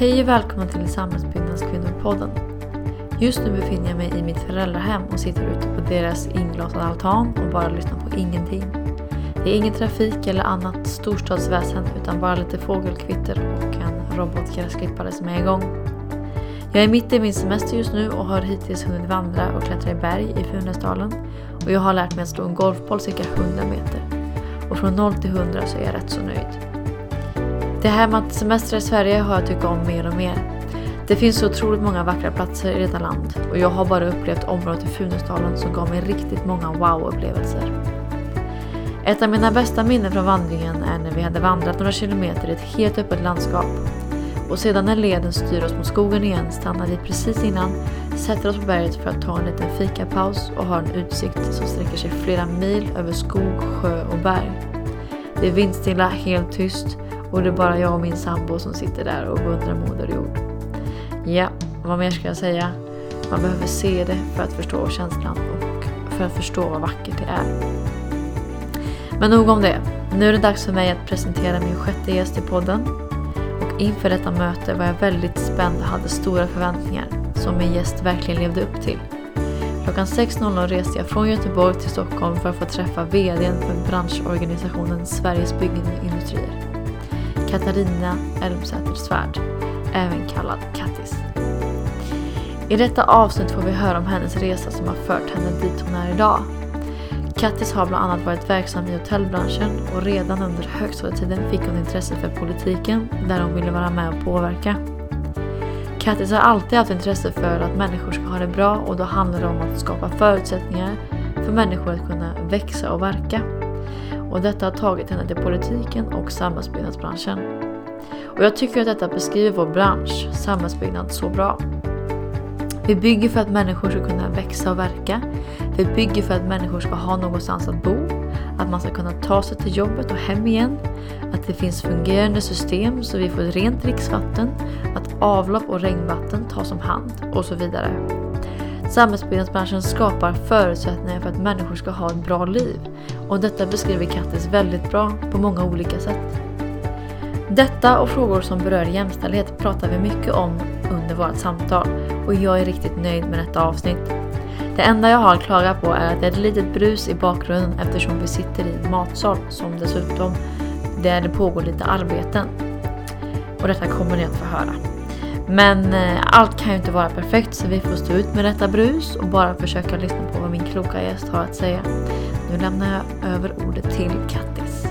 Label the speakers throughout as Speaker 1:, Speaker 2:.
Speaker 1: Hej och välkomna till Samhällsbyggnadskvinnor-podden. Just nu befinner jag mig i mitt föräldrahem och sitter ute på deras inglasade altan och bara lyssnar på ingenting. Det är ingen trafik eller annat storstadsväsen utan bara lite fågelkvitter och en robotgräsklippare som är igång. Jag är mitt i min semester just nu och har hittills hunnit vandra och klättra i berg i Funäsdalen och jag har lärt mig att slå en golfboll cirka 100 meter. Och från 0 till 100 så är jag rätt så nöjd. Det här med att semestra i Sverige har jag tyckt om mer och mer. Det finns så otroligt många vackra platser i detta land och jag har bara upplevt området i Funäsdalen som gav mig riktigt många wow-upplevelser. Ett av mina bästa minnen från vandringen är när vi hade vandrat några kilometer i ett helt öppet landskap. Och sedan när leden styr oss mot skogen igen stannar vi precis innan, sätter oss på berget för att ta en liten fikapaus och har en utsikt som sträcker sig flera mil över skog, sjö och berg. Det är vindstilla, helt tyst och det är bara jag och min sambo som sitter där och beundrar moder jord. Ja, vad mer ska jag säga? Man behöver se det för att förstå känslan och för att förstå vad vackert det är. Men nog om det. Nu är det dags för mig att presentera min sjätte gäst i podden. Och inför detta möte var jag väldigt spänd och hade stora förväntningar som min gäst verkligen levde upp till. Klockan 6.00 reste jag från Göteborg till Stockholm för att få träffa VDn för branschorganisationen Sveriges Byggindustrier. Katarina Elmsäter Svärd, även kallad Kattis. I detta avsnitt får vi höra om hennes resa som har fört henne dit hon är idag. Kattis har bland annat varit verksam i hotellbranschen och redan under högstadietiden fick hon intresse för politiken där hon ville vara med och påverka. Kattis har alltid haft intresse för att människor ska ha det bra och då handlar det om att skapa förutsättningar för människor att kunna växa och verka och detta har tagit henne till politiken och samhällsbyggnadsbranschen. Och jag tycker att detta beskriver vår bransch, samhällsbyggnad, så bra. Vi bygger för att människor ska kunna växa och verka. Vi bygger för att människor ska ha någonstans att bo, att man ska kunna ta sig till jobbet och hem igen, att det finns fungerande system så vi får rent dricksvatten, att avlopp och regnvatten tas om hand och så vidare. Samhällsbyggnadsbranschen skapar förutsättningar för att människor ska ha ett bra liv och detta beskriver Kattis väldigt bra på många olika sätt. Detta och frågor som berör jämställdhet pratar vi mycket om under vårt samtal och jag är riktigt nöjd med detta avsnitt. Det enda jag har att klaga på är att det är ett litet brus i bakgrunden eftersom vi sitter i en matsal som dessutom där det pågår lite arbeten. Och detta kommer ni att få höra. Men eh, allt kan ju inte vara perfekt så vi får stå ut med detta brus och bara försöka lyssna på vad min kloka gäst har att säga. Nu lämnar jag över ordet till Kattis.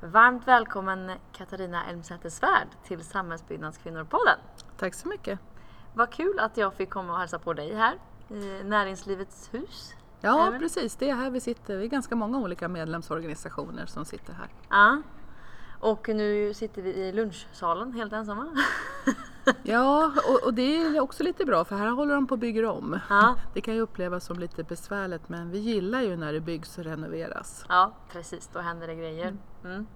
Speaker 1: Varmt välkommen Katarina Elmsäter-Svärd till Samhällsbyggnadskvinnor-podden.
Speaker 2: Tack så mycket.
Speaker 1: Vad kul att jag fick komma och hälsa på dig här i Näringslivets hus
Speaker 2: Ja, Även? precis. Det är här vi sitter. Vi är ganska många olika medlemsorganisationer som sitter här.
Speaker 1: Ja. Och nu sitter vi i lunchsalen helt ensamma.
Speaker 2: ja, och, och, det är också lite bra för här håller de på att bygga om. Ja. Det kan ju upplevas som lite besvärligt men vi gillar ju när det byggs och renoveras.
Speaker 1: Ja, precis. Då händer det grejer. Mm. Mm.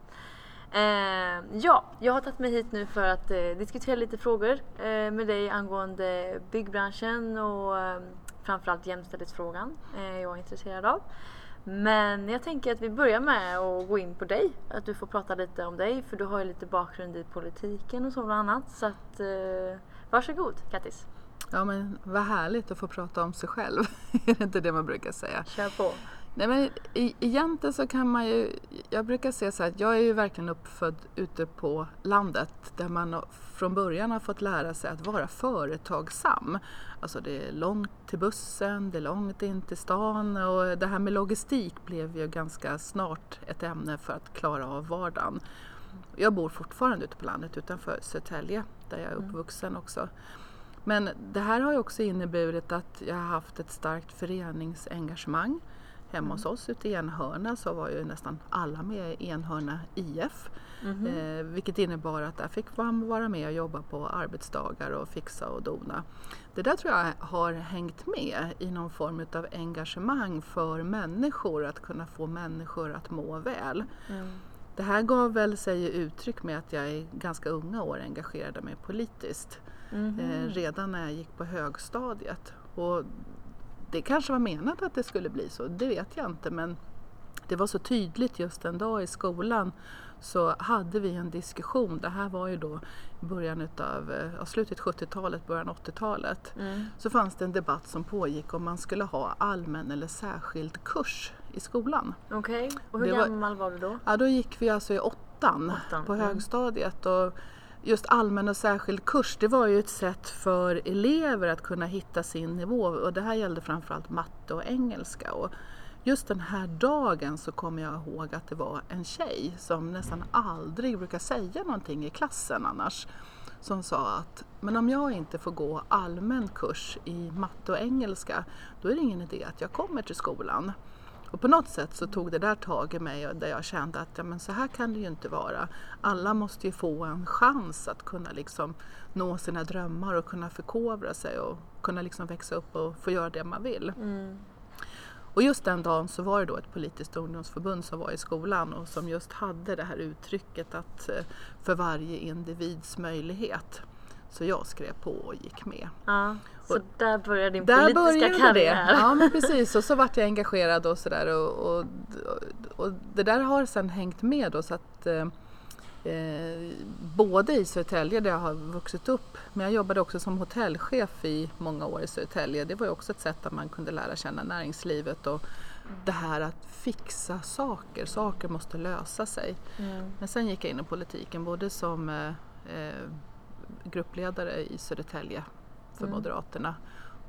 Speaker 1: Eh, ja, jag har tagit mig hit nu för att eh, diskutera lite frågor eh, med dig angående byggbranschen och ehm, framförallt jämställdhetsfrågan är jag intresserad av. Men jag tänker att vi börjar med att gå in på dig. Att du får prata lite om dig för du har ju lite bakgrund i politiken och så bland annat. Så att, eh, varsågod Kattis.
Speaker 2: Ja men vad härligt att få prata om sig själv. är det inte det man brukar säga?
Speaker 1: Kör på.
Speaker 2: Nej, men egentligen så kan man ju, jag brukar säga så här att jag är ju verkligen uppfödd ute på landet där man från början har fått lära sig att vara företagsam. Alltså det är långt till bussen, det är långt in till stan och det här med logistik blev ju ganska snart ett ämne för att klara av vardagen. Jag bor fortfarande ute på landet utanför Södertälje där jag är mm. uppvuxen också. Men det här har ju också inneburit att jag har haft ett starkt föreningsengagemang. Hemma hos oss ute i Enhörna så var ju nästan alla med i Enhörna IF. Mm eh, vilket innebar att där fick man vara med och jobba på arbetsdagar och fixa och dona. Det där tror jag har hängt med i någon form av engagemang för människor, att kunna få människor att må väl. Mm. Det här gav väl sig uttryck med att jag i ganska unga år engagerade mig politiskt. Mm eh, redan när jag gick på högstadiet. Och det kanske var menat att det skulle bli så, det vet jag inte men det var så tydligt just en dag i skolan så hade vi en diskussion, det här var ju då början utav, ja, slutet 70-talet, början 80-talet. Mm. Så fanns det en debatt som pågick om man skulle ha allmän eller särskild kurs i skolan.
Speaker 1: Okej, okay. och hur det gammal var, var, du då?
Speaker 2: Ja, då gick vi alltså i åttan, åttan. på mm. högstadiet. Och just allmän och särskild kurs, det var ju ett sätt för elever att kunna hitta sin nivå och det här gällde framförallt matte och engelska. Och just den här dagen så kommer jag ihåg att det var en tjej som nästan aldrig brukar säga någonting i klassen annars som sa att men om jag inte får gå allmän kurs i matte och engelska då är det ingen idé att jag kommer till skolan. Och på något sätt så tog det där tag i mig där jag kände att ja, men så här kan det ju inte vara. Alla måste ju få en chans att kunna liksom nå sina drömmar och kunna förkovra sig och kunna liksom växa upp och få göra det man vill. Mm. Och just den dagen så var det då ett politiskt ungdomsförbund som var i skolan och som just hade det här uttrycket att eh, för varje individs möjlighet. Så jag skrev på och gick med.
Speaker 1: Ja, så och där började din där politiska började karriär?
Speaker 2: Det. Ja men precis och så vart jag engagerad och sådär och, och, och, det där har sen hängt med då så att eh, eh, både i Södertälje där jag har vuxit upp men jag jobbade också som hotellchef i många år i Södertälje. Det var ju också ett sätt att man kunde lära känna näringslivet och det här att fixa saker, saker måste lösa sig. Mm. Men sen gick jag in i politiken både som eh, eh gruppledare i Södertälje för mm. Moderaterna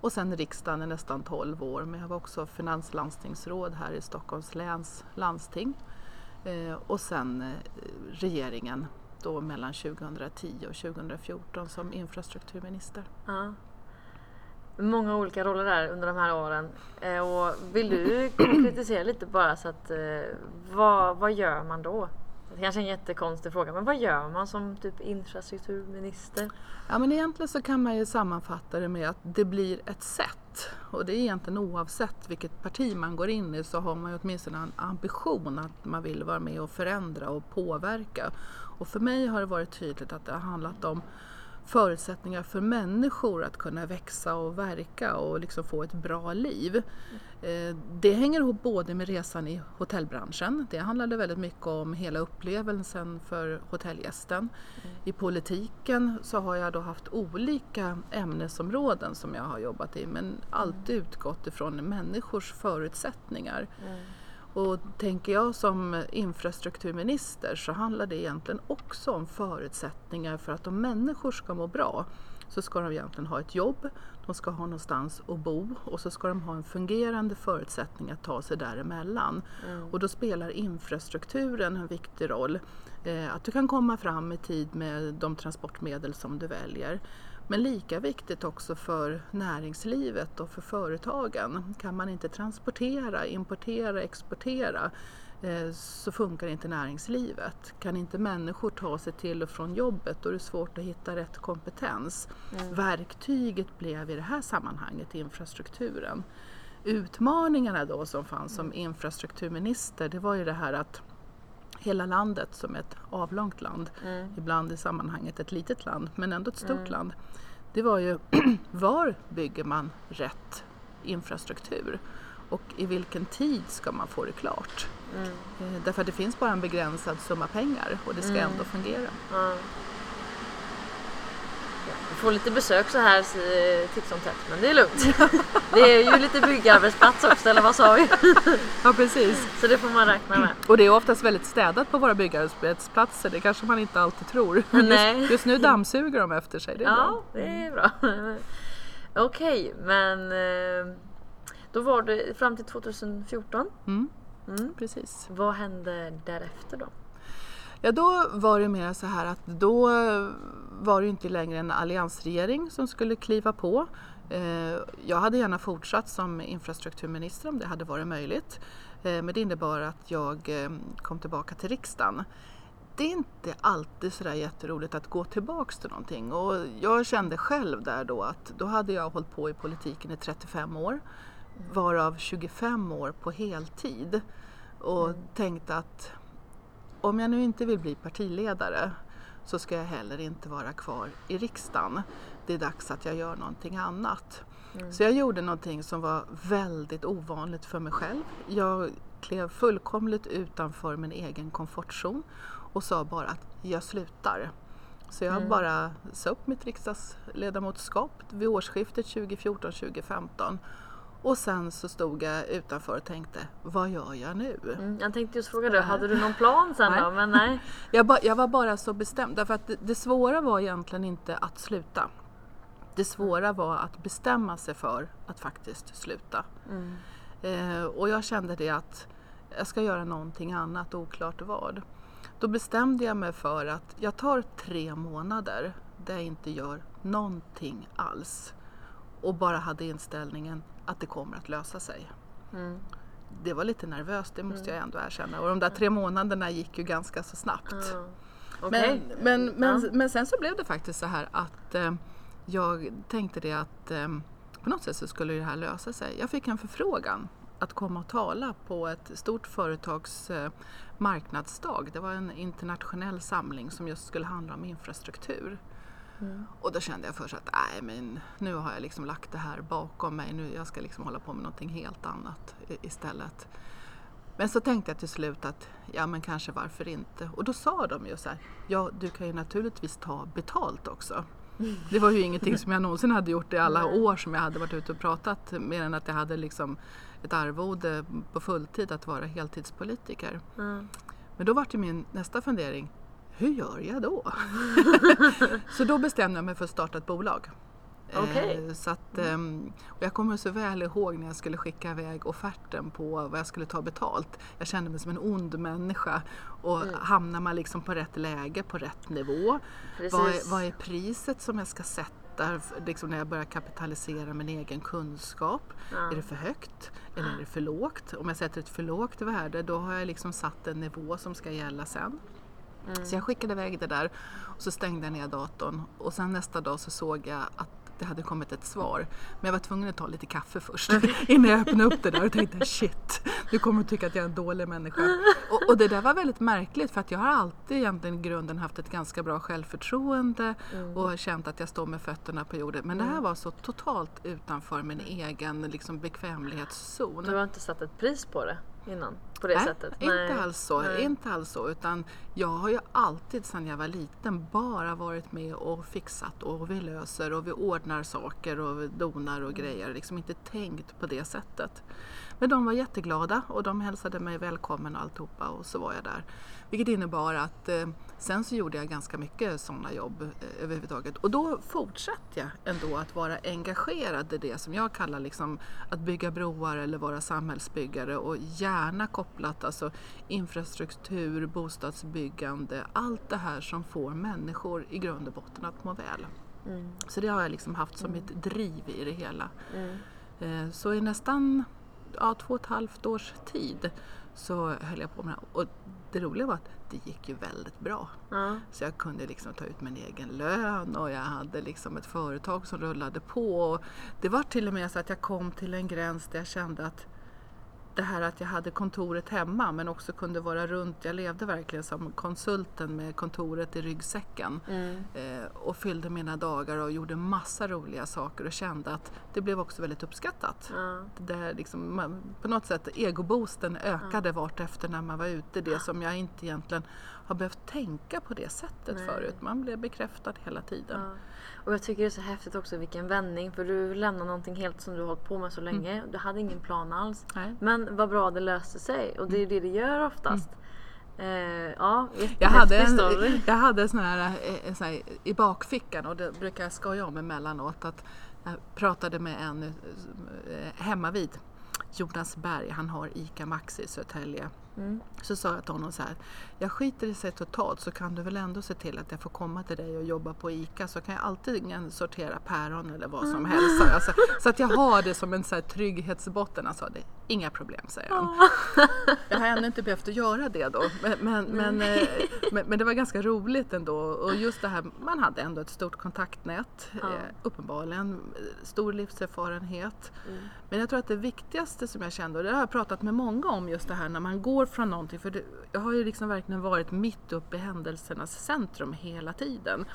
Speaker 2: och sen riksdagen i nästan 12 år men jag var också finanslandstingsråd här i Stockholms läns landsting eh, och sen eh, regeringen då mellan 2010 och 2014 som infrastrukturminister.
Speaker 1: Ja. Många olika roller där under de här åren. Eh, och vill du konkretisera lite bara så att vad, vad gör man då? Det kanske är en jättekonstig fråga, men vad gör man som typ infrastrukturminister?
Speaker 2: Ja, men egentligen så kan man ju sammanfatta det med att det blir ett sätt. Och det är egentligen oavsett vilket parti man går in i så har man ju åtminstone en ambition att man vill vara med och förändra och påverka. Och för mig har det varit tydligt att det har handlat om förutsättningar för människor att kunna växa och verka och liksom få ett bra liv. Eh, det hänger ihop både med resan i hotellbranschen, det handlade väldigt mycket om hela upplevelsen för hotellgästen. Mm. I politiken så har jag då haft olika ämnesområden som jag har jobbat i men alltid mm. utgått ifrån människors förutsättningar. Mm. Och tänker jag som infrastrukturminister så handlar det egentligen också om förutsättningar för att om människor ska må bra så ska de egentligen ha ett jobb, de ska ha någonstans att bo och så ska de ha en fungerande förutsättning att ta sig däremellan. Mm. Och då spelar infrastrukturen en viktig roll. Eh, att du kan komma fram i tid med de transportmedel som du väljer. Men lika viktigt också för näringslivet och för företagen. Kan man inte transportera, importera, exportera eh, så funkar inte näringslivet. Kan inte människor ta sig till och från jobbet då är det svårt att hitta rätt kompetens. Mm. Verktyget blev i det här sammanhanget infrastrukturen. Utmaningarna då som fanns som infrastrukturminister det var ju det här att hela landet som ett avlångt land, mm. ibland i sammanhanget ett litet land men ändå ett stort mm. land. Det var ju var bygger man rätt infrastruktur och i vilken tid ska man få det klart? Mm. Eh, därför att det finns bara en begränsad summa pengar och det ska mm. ändå fungera.
Speaker 1: Vi får lite besök så här titt som tätt, men det är lugnt. Det är ju lite byggarbetsplats också, eller vad sa vi?
Speaker 2: Ja, precis.
Speaker 1: Så det får man räkna med.
Speaker 2: Och det är oftast väldigt städat på våra byggarbetsplatser, det kanske man inte alltid tror.
Speaker 1: Nej.
Speaker 2: Just, just nu dammsuger de efter sig, det är
Speaker 1: ja,
Speaker 2: bra.
Speaker 1: Det är bra. Okej, men eh, då var det fram till 2014.
Speaker 2: Mm. Mm. Precis.
Speaker 1: Vad hände därefter då?
Speaker 2: Ja, då var det mer så här att då var det inte längre en alliansregering som skulle kliva på. Eh, jag hade gärna fortsatt som infrastrukturminister om det hade varit möjligt. Eh, men det innebar att jag eh, kom tillbaka till riksdagen. Det är inte alltid sådär jätteroligt att gå tillbaks till någonting och jag kände själv där då att då hade jag hållit på i politiken i 35 år varav 25 år på heltid och mm. tänkte att om jag nu inte vill bli partiledare så ska jag heller inte vara kvar i riksdagen. Det är dags att jag gör någonting annat. Mm. Så jag gjorde någonting som var väldigt ovanligt för mig själv. Jag klev fullkomligt utanför min egen komfortzon och sa bara att jag slutar. Så jag mm. bara sa upp mitt riksdagsledamotskap vid årsskiftet 2014-2015 och sen så stod jag utanför och tänkte, vad gör jag nu?
Speaker 1: Mm, jag tänkte just fråga dig, hade du någon plan sen
Speaker 2: nej.
Speaker 1: då? Men nej.
Speaker 2: Jag, ba, jag var bara så bestämd, därför att det, det, svåra var egentligen inte att sluta. Det svåra var att bestämma sig för att faktiskt sluta. Mm. Eh, och jag kände det att jag ska göra någonting annat, oklart vad. Då bestämde jag mig för att jag tar tre månader där jag inte gör någonting alls och bara hade inställningen att det kommer att lösa sig. Mm. Det var lite nervöst, det måste mm. jag ändå erkänna. Och de där tre månaderna gick ju ganska så snabbt. Okay. Men, men, men, ja. men sen så blev det faktiskt så här att eh, jag tänkte det att eh, på något sätt så skulle det här lösa sig. Jag fick en förfrågan att komma och tala på ett stort företags eh, marknadsdag. Det var en internationell samling som just skulle handla om infrastruktur. Mm. Och då kände jag först att nej men nu har jag liksom lagt det här bakom mig. Nu jag ska liksom hålla på med någonting helt annat istället. Men så tänkte jag till slut att ja men kanske varför inte. Och då sa de ju så här, ja du kan ju naturligtvis ta betalt också. Mm. Det var ju ingenting som jag någonsin hade gjort i alla år som jag hade varit ute och pratat mer än att jag hade liksom ett arvode på fulltid att vara heltidspolitiker. Mm. Men då var det min nästa fundering, hur gör jag då? så då bestämde jag mig för att starta ett bolag.
Speaker 1: Okay.
Speaker 2: Så att, ehm, och jag kommer så väl ihåg när jag skulle skicka iväg offerten på vad jag skulle ta betalt. Jag kände mig som en ond människa och mm. hamnar man liksom på rätt läge, på rätt nivå? Vad är, vad är, priset som jag ska sätta liksom när jag börjar kapitalisera min egen kunskap? Ja. Är det för högt eller är det för lågt? Om jag sätter ett för lågt värde då har jag liksom satt en nivå som ska gälla sen. Mm. Så jag skickade iväg det där och så stängde jag ner datorn och sen nästa dag så såg jag att det hade kommit ett svar. Men jag var tvungen att ta lite kaffe först innan jag öppnade upp det där och tänkte shit, du kommer att tycka att jag är en dålig människa. Och, och, det där var väldigt märkligt för att jag har alltid egentligen i grunden haft ett ganska bra självförtroende mm. och känt att jag står med fötterna på jorden. Men mm. det här mm. var så totalt utanför min egen liksom, bekvämlighetszon.
Speaker 1: Du har inte satt ett pris på det? Innan på det
Speaker 2: Nej,
Speaker 1: sättet?
Speaker 2: Nej, inte alls så. Nej. Inte alls så. Utan jag har ju alltid sedan jag var liten bara varit med och fixat och vi löser och vi ordnar saker och vi donar och grejer. Liksom inte tänkt på det sättet. Men de var jätteglada och de hälsade mig välkommen och alltihopa och så var jag där. Vilket innebar att eh, sen så gjorde jag ganska mycket sådana jobb eh, överhuvudtaget. Och då fortsatte jag ändå att vara engagerad i det som jag kallar liksom att bygga broar eller vara samhällsbyggare och gärna kopplat alltså infrastruktur, bostadsbyggande, allt det här som får människor i grund och botten att må väl. Mm. Så det har jag liksom haft som mm. ett driv i det hela. Mm. Eh, så i nästan ja, två och ett halvt års tid så höll jag på med det. Och det roliga var att det gick ju väldigt bra. Mm. Så jag kunde liksom ta ut min egen lön och jag hade liksom ett företag som rullade på. Det var till och med så att jag kom till en gräns där jag kände att det här att jag hade kontoret hemma men också kunde vara runt. Jag levde verkligen som konsulten med kontoret i ryggsäcken mm. eh, och fyllde mina dagar och gjorde massa roliga saker och kände att det blev också väldigt uppskattat. Mm. Det liksom, man, på något sätt egoboosten ökade mm. vartefter när man var ute. Det som jag inte egentligen har behövt tänka på det sättet Nej. förut. Man blev bekräftad hela tiden. Ja.
Speaker 1: Och jag tycker det är så häftigt också vilken vändning för du lämnar någonting helt som du har hållit på med så mm. länge. Mm. Du hade ingen plan alls. Nej. Men vad bra det löste sig och det är det det gör oftast. Mm. Eh, ja,
Speaker 2: jag hade, en, story. jag hade en sån här, en sån här i bakfickan och det brukar jag skoja om emellanåt att jag pratade med en eh, hemma vid Jonas Berg, han har ICA Maxi i Södertälje. Mm. Så sa jag till honom så här, jag skiter i sig totalt så kan du väl ändå se till att jag får komma till dig och jobba på ICA så kan jag alltid sortera päron eller vad som mm. helst. Alltså, så att jag har det som en så här trygghetsbotten. Sa det, inga problem säger han. Oh. Jag har ännu inte behövt att göra det då men, men, men, eh, men, men, det var ganska roligt ändå och just det här, man hade ändå ett stort kontaktnät, oh. uppenbarligen stor livserfarenhet. Mm. Men jag tror att det viktigaste som jag kände, och det har jag pratat med många om just det här när man går från någonting, för det, jag har ju liksom verkligen varit mitt uppe i händelsernas centrum hela tiden.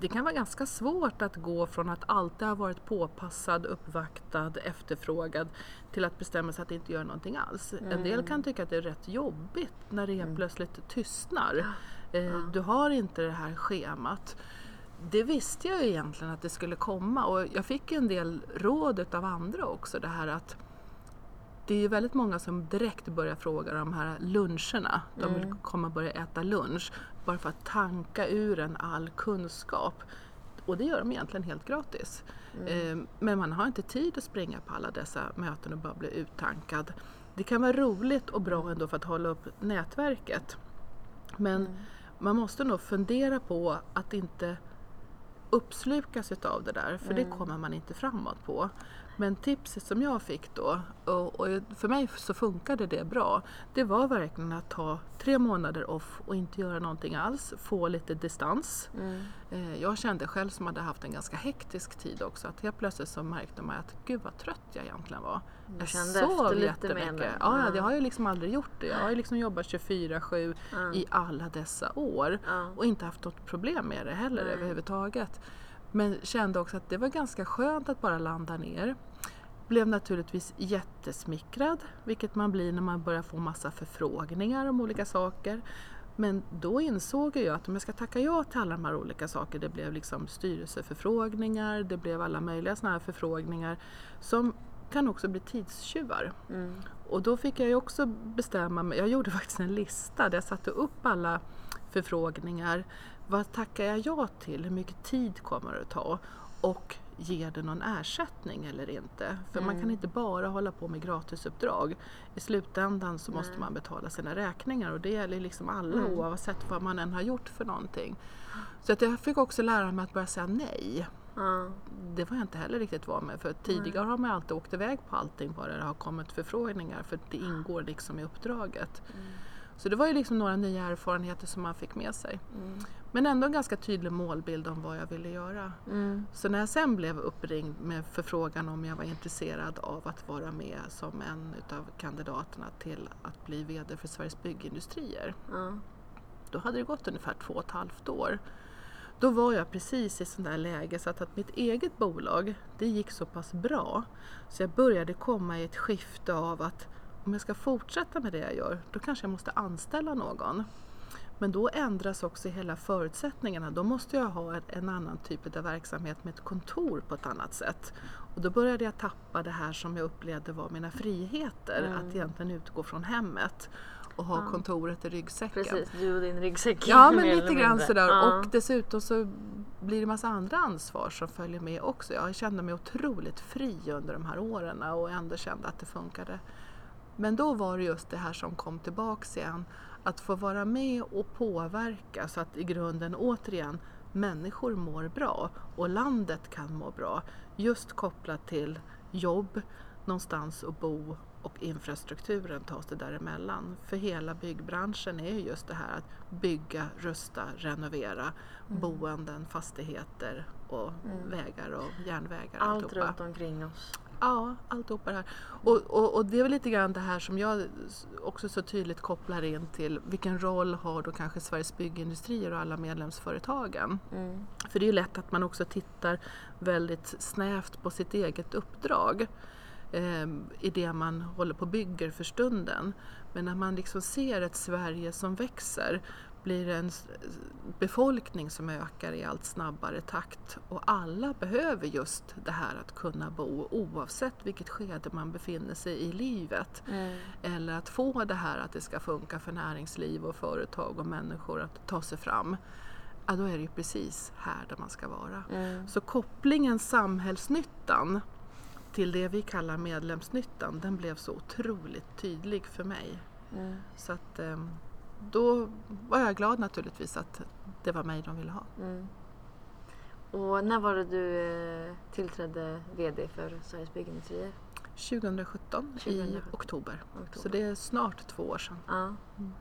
Speaker 2: det kan vara ganska svårt att gå från att alltid ha varit påpassad, uppvaktad, efterfrågad till att bestämma sig att inte göra någonting alls. Mm. En del kan tycka att det är rätt jobbigt när det helt mm. plötsligt tystnar. Eh, du har inte det här schemat. Det visste jag egentligen att det skulle komma och jag fick en del råd av andra också. Det här att det är väldigt många som direkt börjar fråga de här luncherna. De vill mm. och börja äta lunch bara för att tanka ur en all kunskap. Och det gör de egentligen helt gratis. Mm. Eh, men man har inte tid att springa på alla dessa möten och bara bli uttankad. Det kan vara roligt och bra ändå för att hålla upp nätverket. Men mm. man måste nog fundera på att inte uppslukas av det där, för mm. det kommer man inte framåt på. Men tipset som jag fick då, och, och, för mig så funkade det bra, det var verkligen att ta tre månader off och inte göra någonting alls, få lite distans. Mm. Eh, jag kände själv som hade haft en ganska hektisk tid också, att helt plötsligt så märkte man att gud vad trött jag egentligen var.
Speaker 1: Du jag kände sov efter lite mer?
Speaker 2: Ja, ja, jag har ju liksom aldrig gjort det. Jag har ju liksom jobbat 24-7 mm. i alla dessa år mm. och inte haft något problem med det heller överhuvudtaget. Men kände också att det var ganska skönt att bara landa ner. Blev naturligtvis jättesmickrad, vilket man blir när man börjar få massa förfrågningar om olika saker. Men då insåg jag att om jag ska tacka ja till alla de här olika sakerna, det blev liksom styrelseförfrågningar, det blev alla möjliga sådana här förfrågningar som kan också bli tidstjuvar. Mm. Och då fick jag ju också bestämma mig, jag gjorde faktiskt en lista där jag satte upp alla förfrågningar vad tackar jag ja till? Hur mycket tid kommer det att ta? Och ger det någon ersättning eller inte? För mm. man kan mm. inte bara hålla på med gratisuppdrag. I slutändan så måste man betala sina räkningar och det gäller liksom alla mm. oavsett vad man än har gjort för någonting. Så att jag fick också lära mig att börja säga nej. Mm. Det var jag inte heller riktigt van med för tidigare har man alltid åkt iväg på allting bara det har kommit förfrågningar för det ingår liksom i uppdraget. Mm. Så det var ju liksom några nya erfarenheter som man fick med sig. Mm. Men ändå en ganska tydlig målbild om vad jag ville göra. Mm. Så när jag sen blev uppringd med förfrågan om jag var intresserad av att vara med som en av kandidaterna till att bli VD för Sveriges Byggindustrier. Mm. Då hade det gått ungefär två och ett halvt år. Då var jag precis i sånt där läge så att, att mitt eget bolag, det gick så pass bra så jag började komma i ett skifte av att om jag ska fortsätta med det jag gör, då kanske jag måste anställa någon. Men då ändras också hela förutsättningarna. Då måste jag ha en annan typ av verksamhet med ett kontor på ett annat sätt. Och då började jag tappa det här som jag upplevde var mina friheter, mm. att egentligen utgå från hemmet och ha kontoret i ryggsäcken.
Speaker 1: Precis, du och din ryggsäck.
Speaker 2: Ja, men lite grann sådär. Ja. Och dessutom så blir det massa andra ansvar som följer med också. Jag kände mig otroligt fri under de här åren och ändå kände att det funkade. Men då var det just det här som kom tillbaks igen. Att få vara med och påverka så att i grunden återigen människor mår bra och landet kan må bra. Just kopplat till jobb, någonstans att bo och infrastrukturen tas det däremellan. För hela byggbranschen är ju just det här att bygga, rusta, renovera mm. boenden, fastigheter och mm. vägar och järnvägar.
Speaker 1: Allt alltihopa. runt omkring oss.
Speaker 2: Ja, alltihopa det här. Och, och, och, det är väl lite grann det här som jag också så tydligt kopplar in till vilken roll har då kanske Sveriges Byggindustrier och alla medlemsföretagen? Mm. För det är ju lätt att man också tittar väldigt snävt på sitt eget uppdrag eh, i det man håller på och bygger för stunden. Men när man liksom ser ett Sverige som växer blir det en befolkning som ökar i allt snabbare takt och alla behöver just det här att kunna bo oavsett vilket skede man befinner sig i livet. Mm. Eller att få det här att det ska funka för näringsliv och företag och människor att ta sig fram. Ja, då är det ju precis här där man ska vara. Mm. Så kopplingen samhällsnyttan till det vi kallar medlemsnyttan, den blev så otroligt tydlig för mig. Mm. Så att, ehm, då var jag glad naturligtvis att det var mig de ville ha. Mm.
Speaker 1: Och när var det du eh, tillträdde VD för Sveriges Byggindustrier?
Speaker 2: 2017, 2017, i oktober. oktober. Så det är snart två år sedan. Ja. Mm.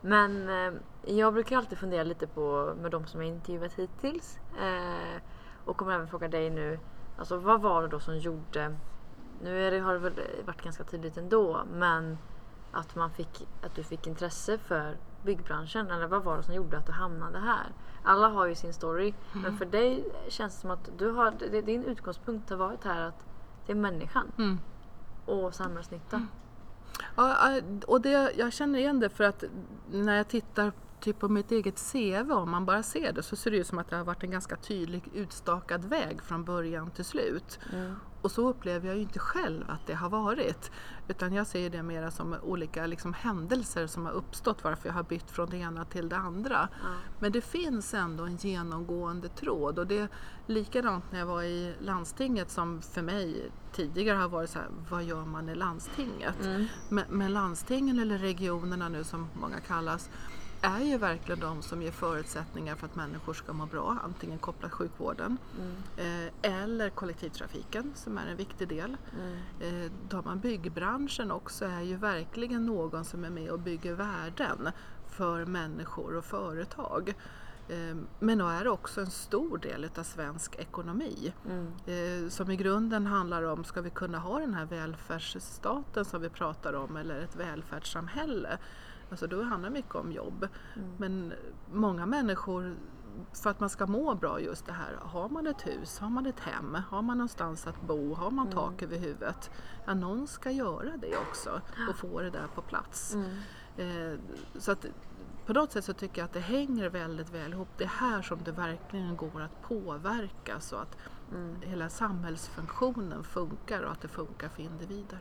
Speaker 1: Men eh, jag brukar alltid fundera lite på med de som jag intervjuat hittills eh, och kommer även fråga dig nu. Alltså vad var det då som gjorde, nu det, har det väl varit ganska tydligt ändå, men att, man fick, att du fick intresse för byggbranschen? Eller vad var det som gjorde att du hamnade här? Alla har ju sin story.
Speaker 2: Mm.
Speaker 1: Men för dig känns det som att du har, din utgångspunkt har varit här att det är människan
Speaker 2: Mm.
Speaker 1: och samhällsnytta.
Speaker 2: Ja, ja, och det, jag känner igen det för att när jag tittar typ på mitt eget CV, om man bara ser det, så ser det ut som att det har varit en ganska tydlig utstakad väg från början till slut.
Speaker 1: Mm.
Speaker 2: Och så upplever jag ju inte själv att det har varit. Utan jag ser det mer som olika liksom, händelser som har uppstått varför jag har bytt från det ena till det andra.
Speaker 1: Ja.
Speaker 2: Men det finns ändå en genomgående tråd och det är likadant när jag var i landstinget som för mig tidigare har varit så här, vad gör man i landstinget?
Speaker 1: Mm.
Speaker 2: Men, men landstingen eller regionerna nu som många kallas är ju verkligen de som ger förutsättningar för att människor ska må bra, antingen kopplat sjukvården
Speaker 1: Mm.
Speaker 2: eh, eller kollektivtrafiken som är en viktig del.
Speaker 1: Mm.
Speaker 2: Eh, tar man byggbranschen också är ju verkligen någon som är med och bygger värden för människor och företag. Eh, men är också en stor del av svensk ekonomi
Speaker 1: Mm.
Speaker 2: eh, som i grunden handlar om, ska vi kunna ha den här välfärdsstaten som vi pratar om eller ett välfärdssamhälle? Alltså då handlar det mycket om jobb.
Speaker 1: Mm.
Speaker 2: Men många människor, för att man ska må bra just det här, har man ett hus, har man ett hem, har man någonstans att bo, har man tak över huvudet? Ja, någon ska göra det också och få det där på plats.
Speaker 1: Mm.
Speaker 2: Eh, så att på något sätt så tycker jag att det hänger väldigt väl ihop. Det är här som det verkligen går att påverka så att
Speaker 1: Mm.
Speaker 2: hela samhällsfunktionen funkar och att det funkar för individer.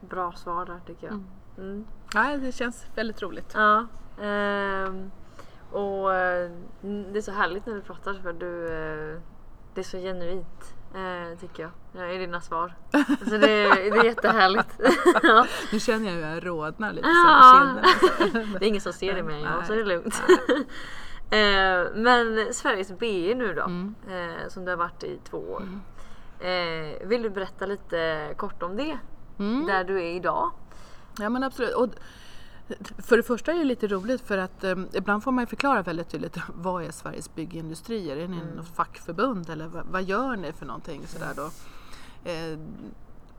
Speaker 1: Bra svar där tycker jag.
Speaker 2: Mm.
Speaker 1: Mm.
Speaker 2: Nej, det känns väldigt roligt.
Speaker 1: Ja. ehm, och eh, det är så härligt när du pratar för du, eh, det är så genuint eh, tycker jag ja, i dina svar. Så det, det är jättehärligt. ja.
Speaker 2: Nu känner jag hur jag rodnar lite
Speaker 1: Ja.
Speaker 2: så på kinderna.
Speaker 1: Det är ingen som ser det med en gång
Speaker 2: Nej.
Speaker 1: så det är lugnt. eh, men Sveriges BE nu då,
Speaker 2: Mm.
Speaker 1: eh, som du har varit i två år. Eh, vill du berätta lite kort om det?
Speaker 2: Mm.
Speaker 1: Där du är idag?
Speaker 2: Ja men absolut. Och för det första är det lite roligt för att eh, ibland får man förklara väldigt tydligt vad är Sveriges byggindustrier? Är ni
Speaker 1: Mm.
Speaker 2: något fackförbund eller vad, vad gör ni för någonting? Sådär då. Eh,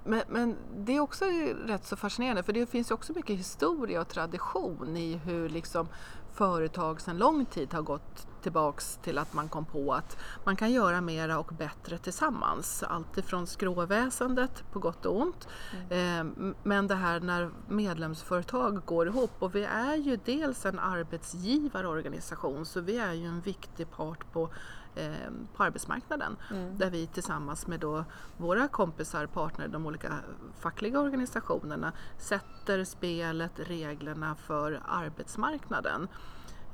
Speaker 2: men, men det är också rätt så fascinerande för det finns ju också mycket historia och tradition i hur liksom företag sedan lång tid har gått tillbaks till att man kom på att man kan göra mera och bättre tillsammans. Alltifrån skråväsendet på gott och ont. Eh, m- Men det här när medlemsföretag går ihop och vi är ju dels en arbetsgivarorganisation så vi är ju en viktig part på, eh, på arbetsmarknaden där vi tillsammans med då våra kompisar, partner, de olika fackliga organisationerna sätter spelet, reglerna för arbetsmarknaden.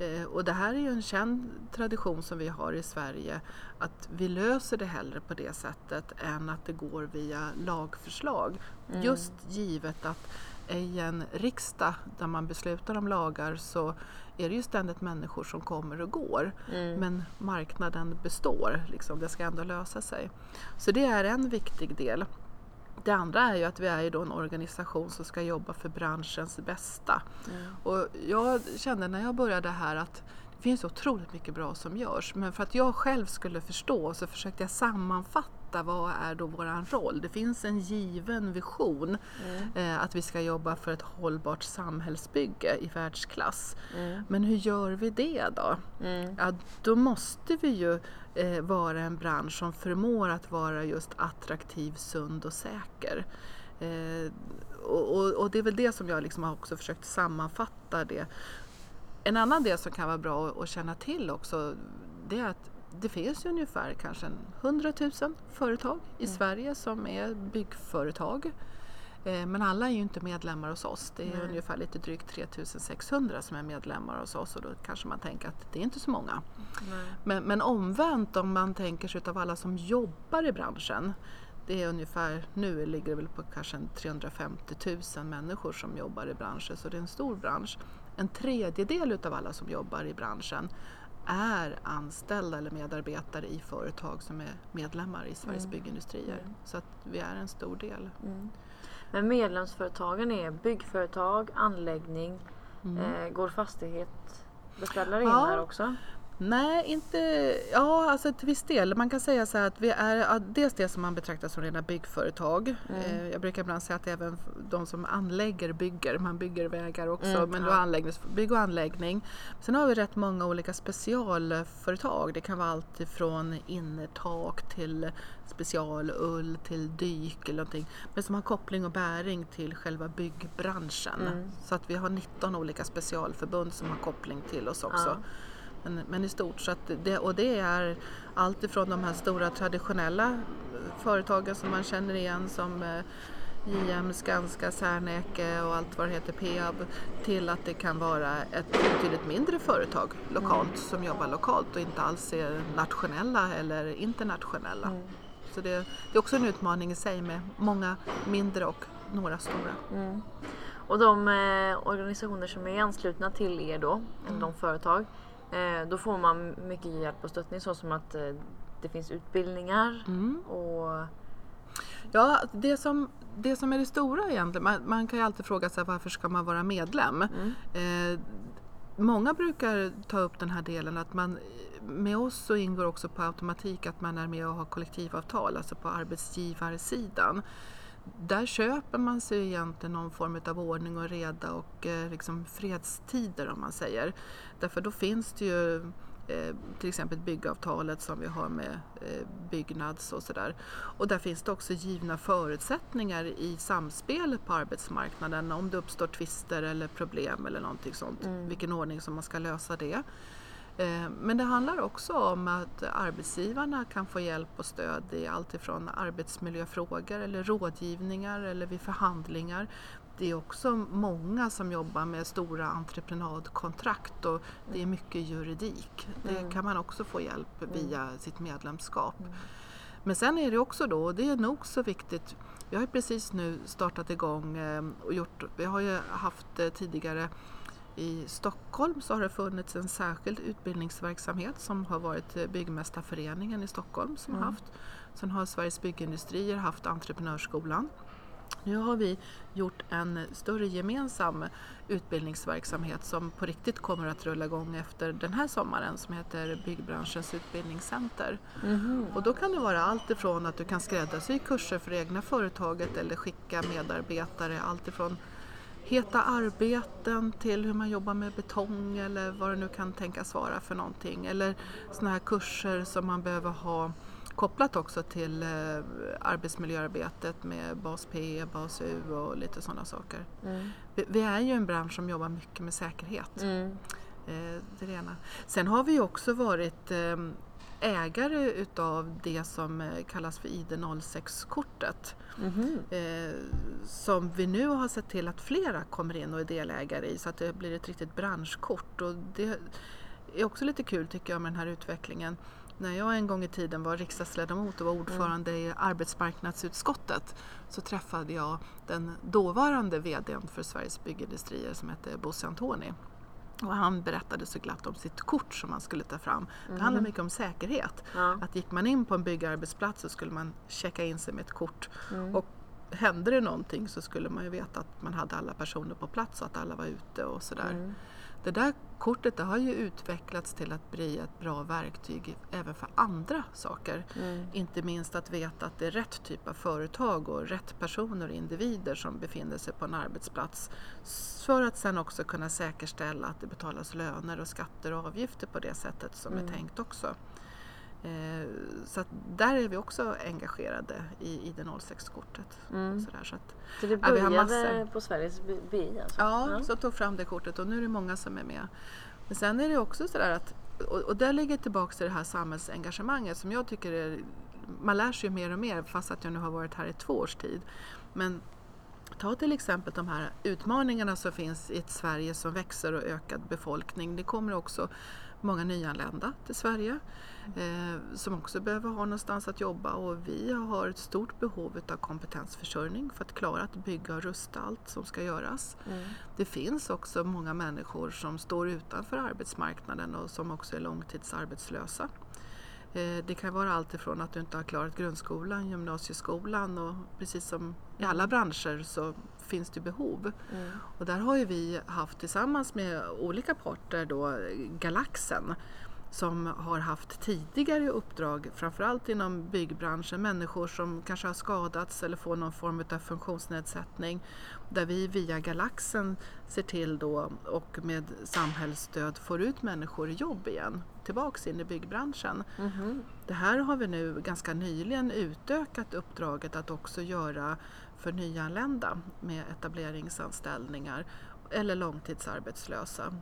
Speaker 2: Eh, Och det här är ju en känd tradition som vi har i Sverige att vi löser det hellre på det sättet än att det går via lagförslag. Just givet att i en riksdag där man beslutar om lagar så är det ju ständigt människor som kommer och går.
Speaker 1: Mm.
Speaker 2: Men marknaden består, liksom, det ska ändå lösa sig. Så det är en viktig del. Det andra är ju att vi är ju då en organisation som ska jobba för branschens bästa.
Speaker 1: Mm.
Speaker 2: Och jag kände när jag började här att det finns otroligt mycket bra som görs. Men för att jag själv skulle förstå så försökte jag sammanfatta vad är då våran roll. Det finns en given vision
Speaker 1: Mm.
Speaker 2: eh, att vi ska jobba för ett hållbart samhällsbygge i världsklass.
Speaker 1: Mm.
Speaker 2: Men hur gör vi det då?
Speaker 1: Mm.
Speaker 2: Ja, då måste vi ju eh, vara en bransch som förmår att vara just attraktiv, sund och säker. Eh, och, och, och det är väl det som jag liksom har också försökt sammanfatta det. En annan del som kan vara bra att, att känna till också det är att det finns ju ungefär kanske en 100 000 företag i Sverige som är byggföretag. Eh, Men alla är ju inte medlemmar hos oss. Det är
Speaker 1: Nej.
Speaker 2: ungefär lite drygt 3600 som är medlemmar hos oss och då kanske man tänker att det är inte så många. Men, men omvänt om man tänker sig utav alla som jobbar i branschen. Det är ungefär, nu ligger det väl på kanske en 350 000 människor som jobbar i branschen så det är en stor bransch. En tredjedel utav alla som jobbar i branschen är anställda eller medarbetare i företag som är medlemmar i Sveriges
Speaker 1: Mm.
Speaker 2: byggindustrier.
Speaker 1: Mm.
Speaker 2: Så att vi är en stor del.
Speaker 1: Mm. Men medlemsföretagen är byggföretag, anläggning,
Speaker 2: Mm.
Speaker 1: eh, går fastighet beställare in
Speaker 2: Ja.
Speaker 1: här också?
Speaker 2: Nej, inte... Ja, alltså till viss del. Man kan säga så här att vi är dels det som man betraktar som rena byggföretag.
Speaker 1: Mm.
Speaker 2: Eh, jag brukar ibland säga att även de som anlägger bygger. Man bygger vägar också,
Speaker 1: Mm,
Speaker 2: men
Speaker 1: ja.
Speaker 2: då anläggnings, bygg och anläggning. Sen har vi rätt många olika specialföretag. Det kan vara allt ifrån innertak till specialull till dyk eller någonting. Men som har koppling och bäring till själva byggbranschen.
Speaker 1: Mm.
Speaker 2: Så att vi har 19 olika specialförbund som har koppling till oss också.
Speaker 1: Ja.
Speaker 2: Men, men i stort så att det, och det är allt ifrån de här stora traditionella eh, företagen som man känner igen som eh, JM, Skanska, Serneke och allt vad det heter, Peab till att det kan vara ett betydligt mindre företag lokalt som jobbar lokalt och inte alls är nationella eller internationella.
Speaker 1: Mm.
Speaker 2: Så det, det är också en utmaning i sig med många mindre och några stora.
Speaker 1: Mm. Och de eh, organisationer som är anslutna till er då, eller de företag, eh, då får man mycket hjälp och stöttning så som att eh, det finns utbildningar
Speaker 2: Mm.
Speaker 1: och
Speaker 2: Ja, det som, det som är det stora egentligen, man, man kan ju alltid fråga sig varför ska man vara medlem?
Speaker 1: Mm.
Speaker 2: Eh, många brukar ta upp den här delen att man med oss så ingår också på automatik att man är med och har kollektivavtal, alltså på arbetsgivarsidan. Där köper man sig egentligen någon form av ordning och reda och eh, liksom fredstider om man säger. Därför då finns det ju eh, till exempel byggavtalet som vi har med eh, Byggnads och sådär. Och där finns det också givna förutsättningar i samspelet på arbetsmarknaden om det uppstår tvister eller problem eller någonting sånt,
Speaker 1: Mm.
Speaker 2: vilken ordning som man ska lösa det. Eh, Men det handlar också om att arbetsgivarna kan få hjälp och stöd i allt ifrån arbetsmiljöfrågor eller rådgivningar eller vid förhandlingar. Det är också många som jobbar med stora entreprenadkontrakt och det är mycket juridik. Det
Speaker 1: Mm.
Speaker 2: kan man också få hjälp via sitt medlemskap.
Speaker 1: Mm.
Speaker 2: Men sen är det också då, och det är nog så viktigt, vi har precis nu startat igång eh, och gjort, vi har ju haft eh, tidigare i Stockholm så har det funnits en särskild utbildningsverksamhet som har varit Byggmästarföreningen i Stockholm som har
Speaker 1: Mm.
Speaker 2: haft. Sen har Sveriges Byggindustrier haft Entreprenörsskolan. Nu har vi gjort en större gemensam utbildningsverksamhet som på riktigt kommer att rulla igång efter den här sommaren som heter Byggbranschens utbildningscenter.
Speaker 1: Mhm.
Speaker 2: Och då kan det vara allt ifrån att du kan skräddarsy kurser för det egna företaget eller skicka medarbetare allt ifrån heta arbeten till hur man jobbar med betong eller vad det nu kan tänkas vara för någonting. Eller sådana här kurser som man behöver ha kopplat också till eh, arbetsmiljöarbetet med bas P, bas U och lite sådana saker.
Speaker 1: Mm.
Speaker 2: Vi, är ju en bransch som jobbar mycket med säkerhet.
Speaker 1: Mm.
Speaker 2: Eh, det ena. Sen har vi också varit eh, ägare utav det som eh, kallas för ID 06-kortet.
Speaker 1: Mhm.
Speaker 2: Eh, som vi nu har sett till att flera kommer in och är delägare i så att det blir ett riktigt branschkort. Och det är också lite kul tycker jag med den här utvecklingen. När jag en gång i tiden var riksdagsledamot och var ordförande i arbetsmarknadsutskottet så träffade jag den dåvarande VDn för Sveriges Byggindustrier som hette Bosse Antoni. Och han berättade så glatt om sitt kort som man skulle ta fram. Det handlar mycket om säkerhet.
Speaker 1: Ja.
Speaker 2: Att gick man in på en byggarbetsplats så skulle man checka in sig med ett kort.
Speaker 1: Mm.
Speaker 2: Och hände det någonting så skulle man ju veta att man hade alla personer på plats och att alla var ute och sådär.
Speaker 1: Mm.
Speaker 2: Det där kortet det har ju utvecklats till att bli ett bra verktyg även för andra saker.
Speaker 1: Mm.
Speaker 2: Inte minst att veta att det är rätt typ av företag och rätt personer och individer som befinner sig på en arbetsplats. För att sen också kunna säkerställa att det betalas löner och skatter och avgifter på det sättet som
Speaker 1: Mm.
Speaker 2: är tänkt också. Eh, så att där är vi också engagerade i, i det 06-kortet.
Speaker 1: Mm.
Speaker 2: Så att,
Speaker 1: Så det
Speaker 2: Ja, vi har
Speaker 1: började
Speaker 2: massor.
Speaker 1: på Sveriges BI alltså?
Speaker 2: Ja, så tog fram det kortet och nu är det många som är med. Men sen är det också sådär att, och, och där ligger tillbaka till det här samhällsengagemanget som jag tycker är, man lär sig ju mer och mer fast att jag nu har varit här i två års tid. Men ta till exempel de här utmaningarna som finns i ett Sverige som växer och ökad befolkning. Det kommer också många nyanlända till Sverige eh, som också behöver ha någonstans att jobba och vi har ett stort behov av kompetensförsörjning för att klara att bygga och rusta allt som ska göras.
Speaker 1: Mm.
Speaker 2: Det finns också många människor som står utanför arbetsmarknaden och som också är långtidsarbetslösa. Eh, Det kan vara allt ifrån att du inte har klarat grundskolan, gymnasieskolan och precis som i alla branscher så finns det behov.
Speaker 1: Mm.
Speaker 2: Och där har ju vi haft tillsammans med olika parter då Galaxen som har haft tidigare uppdrag, framförallt inom byggbranschen, människor som kanske har skadats eller får någon form av funktionsnedsättning. Där vi via Galaxen ser till då och med samhällsstöd får ut människor i jobb igen, tillbaks in i byggbranschen.
Speaker 1: Mhm.
Speaker 2: Det här har vi nu ganska nyligen utökat uppdraget att också göra för nyanlända med etableringsanställningar eller långtidsarbetslösa.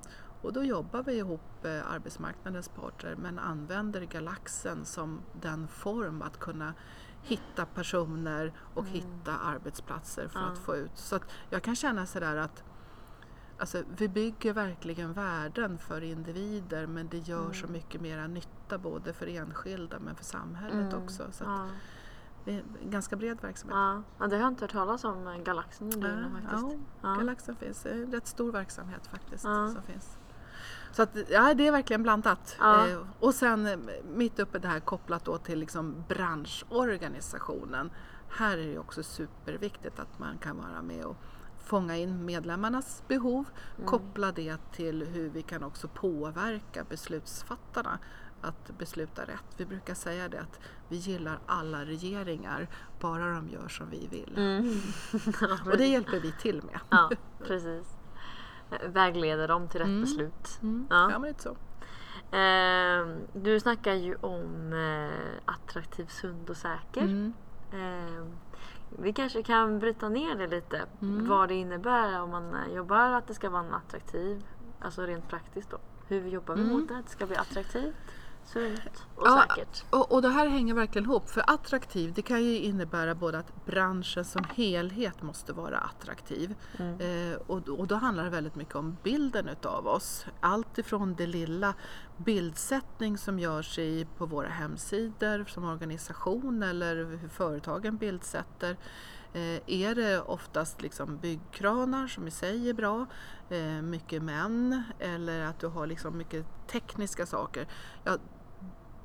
Speaker 2: Och då jobbar vi ihop eh, arbetsmarknadens parter men använder Galaxen som den form att kunna hitta personer och
Speaker 1: Mm.
Speaker 2: hitta arbetsplatser för
Speaker 1: Ja.
Speaker 2: att få ut. Så jag kan känna sådär att Alltså, vi bygger verkligen värden för individer men det gör så
Speaker 1: Mm.
Speaker 2: mycket mera nytta både för enskilda men för samhället
Speaker 1: Mm.
Speaker 2: också. Så
Speaker 1: Ja.
Speaker 2: det är en ganska bred verksamhet.
Speaker 1: Ja. ja, det har jag inte hört talas om eh, Galaxen under innan
Speaker 2: Ja,
Speaker 1: faktiskt.
Speaker 2: ja,
Speaker 1: Ja.
Speaker 2: Galaxen finns, det är en rätt stor verksamhet faktiskt.
Speaker 1: Ja.
Speaker 2: Som finns. Så att, ja, det är verkligen blandat.
Speaker 1: Ja.
Speaker 2: Eh, och sen eh, mitt uppe det här kopplat då till liksom branschorganisationen. Här är det också superviktigt att man kan vara med och fånga in medlemmarnas behov,
Speaker 1: Mm.
Speaker 2: koppla det till hur vi kan också påverka beslutsfattarna att besluta rätt. Vi brukar säga det att vi gillar alla regeringar, bara de gör som vi vill.
Speaker 1: Mm.
Speaker 2: Och det hjälper vi till med.
Speaker 1: ja, precis. Vägleder dem till rätt
Speaker 2: Mm.
Speaker 1: beslut.
Speaker 2: Mm.
Speaker 1: Ja.
Speaker 2: Ja. men lite så.
Speaker 1: Eh, du snackar ju om eh, attraktiv, sund och säker.
Speaker 2: Mm.
Speaker 1: Eh, vi kanske kan bryta ner det lite.
Speaker 2: Mm.
Speaker 1: Vad det innebär om man eh, jobbar att det ska vara en attraktiv, alltså rent praktiskt då. Hur jobbar vi
Speaker 2: Mm.
Speaker 1: mot det? Att det ska bli attraktivt, sunt och
Speaker 2: Ja,
Speaker 1: säkert.
Speaker 2: Och, och det här hänger verkligen ihop. För attraktiv, det kan ju innebära både att branschen som helhet måste vara attraktiv.
Speaker 1: Mm.
Speaker 2: Eh, och, och då handlar det väldigt mycket om bilden utav oss. Allt ifrån det lilla bildsättning som görs i, på våra hemsidor som organisation eller hur företagen bildsätter. Eh, är det oftast liksom byggkranar som i sig är bra, eh, mycket män eller att du har liksom mycket tekniska saker. Ja,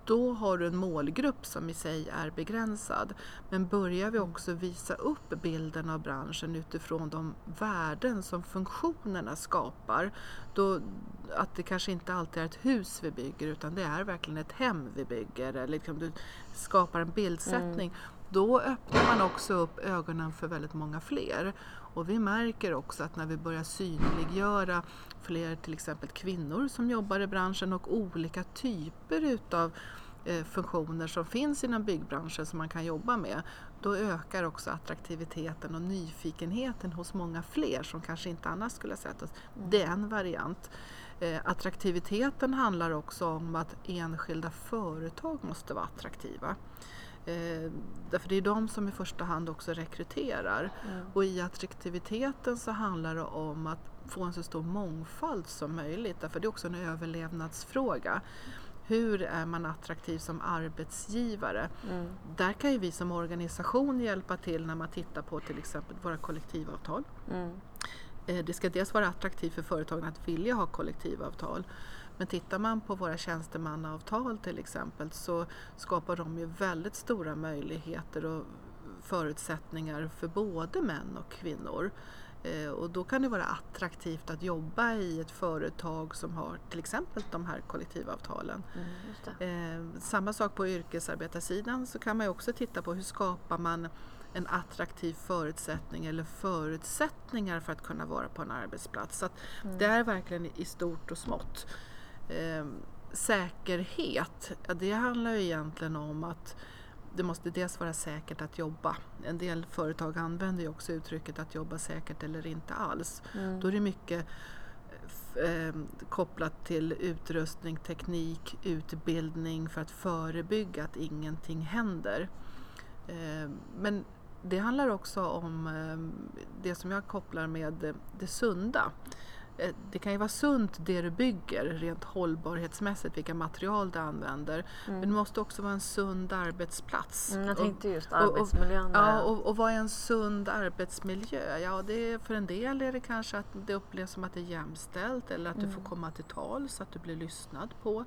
Speaker 2: då har du en målgrupp som i sig är begränsad. Men börjar vi också visa upp bilden av branschen utifrån de värden som funktionerna skapar, då, att det kanske inte alltid är ett hus vi bygger utan det är verkligen ett hem vi bygger, eller liksom du skapar en bildsättning, då öppnar man också upp ögonen för väldigt många fler. Och vi märker också att när vi börjar synliggöra fler till exempel kvinnor som jobbar i branschen och olika typer utav eh, funktioner som finns inom byggbranschen som man kan jobba med, då ökar också attraktiviteten och nyfikenheten hos många fler som kanske inte annars skulle ha sett oss. Det är en variant. Eh, attraktiviteten handlar också om att enskilda företag måste vara attraktiva. Eh, därför det är de som i första hand också rekryterar.
Speaker 1: Mm.
Speaker 2: Och i attraktiviteten så handlar det om att få en så stor mångfald som möjligt. Därför det är också en överlevnadsfråga. Hur är man attraktiv som arbetsgivare?
Speaker 1: Mm.
Speaker 2: Där kan ju vi som organisation hjälpa till när man tittar på till exempel våra kollektivavtal.
Speaker 1: Mm.
Speaker 2: Eh, Det ska dels vara attraktivt för företagen att vilja ha kollektivavtal. Men tittar man på våra tjänstemannaavtal till exempel så skapar de ju väldigt stora möjligheter och förutsättningar för både män och kvinnor. Eh, Och då kan det vara attraktivt att jobba i ett företag som har till exempel de här kollektivavtalen.
Speaker 1: Mm.
Speaker 2: Eh, samma sak på yrkesarbetarsidan så kan man ju också titta på hur skapar man en attraktiv förutsättning eller förutsättningar för att kunna vara på en arbetsplats. Så
Speaker 1: Mm.
Speaker 2: Det är verkligen i stort och smått. Eh, säkerhet, det handlar ju egentligen om att det måste dels vara säkert att jobba. En del företag använder ju också uttrycket att jobba säkert eller inte alls.
Speaker 1: Mm.
Speaker 2: Då är det mycket eh, kopplat till utrustning, teknik, utbildning för att förebygga att ingenting händer. Eh, men det handlar också om eh, det som jag kopplar med det sunda. Eh, Det kan ju vara sunt det du bygger rent hållbarhetsmässigt, vilka material du använder. Men det måste också vara en sund arbetsplats.
Speaker 1: Mm, jag
Speaker 2: Och-
Speaker 1: tänkte just
Speaker 2: och- och-
Speaker 1: arbetsmiljön.
Speaker 2: Ja, och, och vad är en sund arbetsmiljö? Ja, det är, för en del är det kanske att det upplevs som att det är jämställt eller att du får komma till tal så att du blir lyssnad på.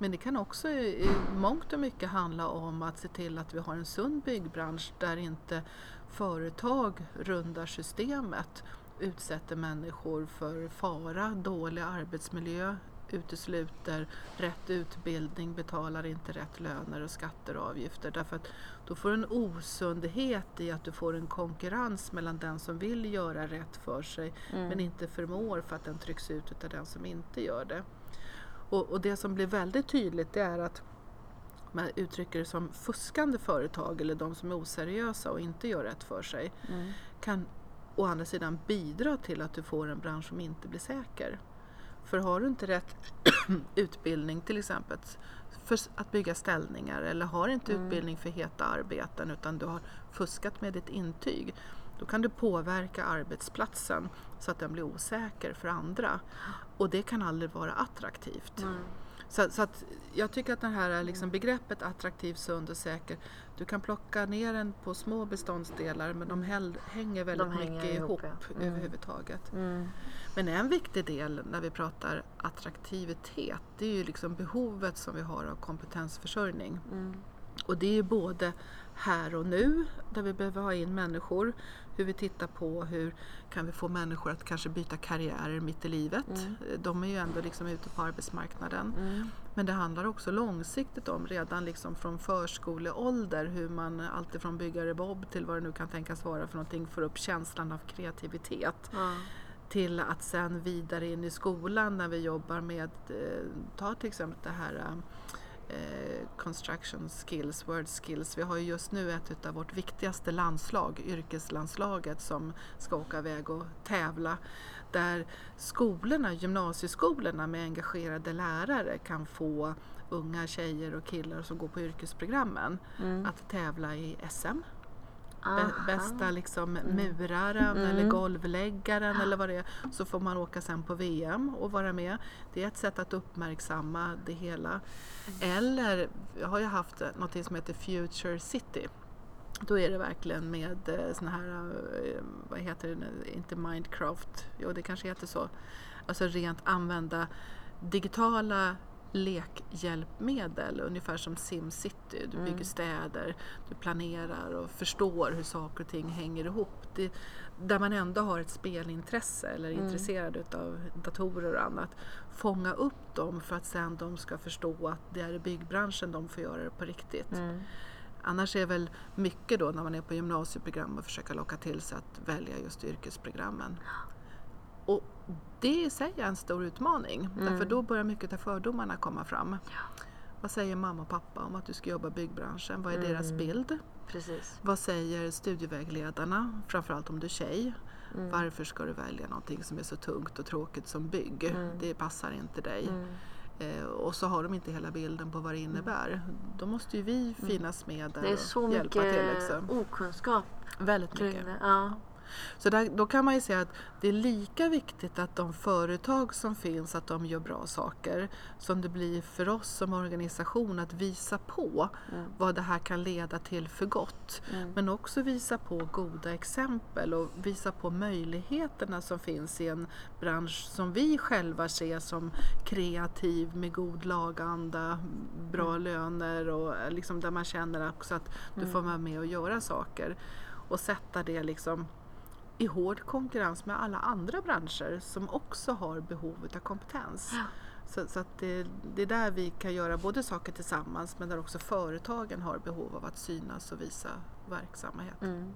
Speaker 2: Men det kan också i, i mångt och mycket handla om att se till att vi har en sund byggbransch där inte företag rundar systemet, utsätter människor för fara, dålig arbetsmiljö, utesluter rätt utbildning, betalar inte rätt löner och skatter och avgifter. Därför att då får du en osundhet i att du får en konkurrens mellan den som vill göra rätt för sig
Speaker 1: Mm.
Speaker 2: men inte förmår för att den trycks ut av den som inte gör det. Och, och det som blir väldigt tydligt det är att man uttrycker det som fuskande företag eller de som är oseriösa och inte gör rätt för sig
Speaker 1: Mm.
Speaker 2: kan å andra sidan bidra till att du får en bransch som inte blir säker. För har du inte rätt utbildning till exempel för att bygga ställningar eller har inte
Speaker 1: Mm.
Speaker 2: utbildning för heta arbeten utan du har fuskat med ditt intyg då kan du påverka arbetsplatsen så att den blir osäker för andra. Och det kan aldrig vara attraktivt.
Speaker 1: Mm.
Speaker 2: Så, så att jag tycker att det här liksom begreppet attraktiv, sund och säker, du kan plocka ner den på små beståndsdelar men de hänger väldigt
Speaker 1: De hänger
Speaker 2: mycket
Speaker 1: ihop,
Speaker 2: ihop,
Speaker 1: ja. Mm.
Speaker 2: överhuvudtaget.
Speaker 1: Mm.
Speaker 2: Men en viktig del när vi pratar attraktivitet, det är ju liksom behovet som vi har av kompetensförsörjning.
Speaker 1: Mm.
Speaker 2: Och det är ju både här och nu, där vi behöver ha in människor, hur vi tittar på hur kan vi få människor att kanske byta karriärer mitt i livet.
Speaker 1: Mm.
Speaker 2: De är ju ändå liksom ute på arbetsmarknaden.
Speaker 1: Mm.
Speaker 2: Men det handlar också långsiktigt om redan liksom från förskoleålder hur man alltifrån byggare Bob till vad det nu kan tänkas vara för någonting får upp känslan av kreativitet
Speaker 1: Ja.
Speaker 2: till att sen vidare in i skolan när vi jobbar med, eh, ta till exempel det här eh, construction skills, word skills. Vi har ju just nu ett av vårt viktigaste landslag, yrkeslandslaget som ska åka iväg och tävla. Där skolorna, gymnasieskolorna med engagerade lärare kan få unga tjejer och killar som går på yrkesprogrammen
Speaker 1: Mm.
Speaker 2: att tävla i SM. Bästa liksom muraren
Speaker 1: Mm.
Speaker 2: eller golvläggaren eller vad det är. Så får man åka sen på VM och vara med. Det är ett sätt att uppmärksamma det hela. Eller, jag har ju haft något som heter Future City. Då är det verkligen med eh, såna här, eh, vad heter det, inte Minecraft, jo det kanske heter så. Alltså rent använda digitala lekhjälpmedel, ungefär som SimCity. Du bygger
Speaker 1: Mm.
Speaker 2: städer, du planerar och förstår hur saker och ting hänger ihop. Det, där man ändå har ett spelintresse eller är
Speaker 1: Mm.
Speaker 2: intresserad utav datorer och annat. Fånga upp dem för att sen de ska förstå att det är i byggbranschen de får göra det på riktigt.
Speaker 1: Mm.
Speaker 2: Annars är väl mycket då när man är på gymnasieprogram och försöka locka till sig att välja just yrkesprogrammen. Och det i sig är en stor utmaning.
Speaker 1: Mm.
Speaker 2: Därför då börjar mycket av fördomarna komma fram. Vad säger mamma och pappa om att du ska jobba i byggbranschen? Vad är deras
Speaker 1: Mm.
Speaker 2: bild?
Speaker 1: Precis.
Speaker 2: Vad säger studievägledarna? Framförallt om du är tjej.
Speaker 1: Mm.
Speaker 2: Varför ska du välja någonting som är så tungt och tråkigt som bygg?
Speaker 1: Mm.
Speaker 2: Det passar inte dig.
Speaker 1: Mm.
Speaker 2: Eh, och så har de inte hela bilden på vad det innebär. Då måste ju vi finnas med där
Speaker 1: Mm. Det är så
Speaker 2: och hjälpa
Speaker 1: mycket
Speaker 2: till. Liksom.
Speaker 1: okunskap
Speaker 2: Väldigt mycket.
Speaker 1: Ja.
Speaker 2: Så där, då kan man ju säga att det är lika viktigt att de företag som finns att de gör bra saker som det blir för oss som organisation att visa på
Speaker 1: Mm.
Speaker 2: vad det här kan leda till för gott.
Speaker 1: Mm.
Speaker 2: Men också visa på goda exempel och visa på möjligheterna som finns i en bransch som vi själva ser som kreativ med god laganda, bra
Speaker 1: Mm.
Speaker 2: löner och eh, liksom där man känner också att du
Speaker 1: Mm.
Speaker 2: får vara med och göra saker. Och sätta det liksom i hård konkurrens med alla andra branscher som också har behov av kompetens.
Speaker 1: Ja.
Speaker 2: Så, så att det, det är där vi kan göra både saker tillsammans men där också företagen har behov av att synas och visa verksamhet.
Speaker 1: Mm.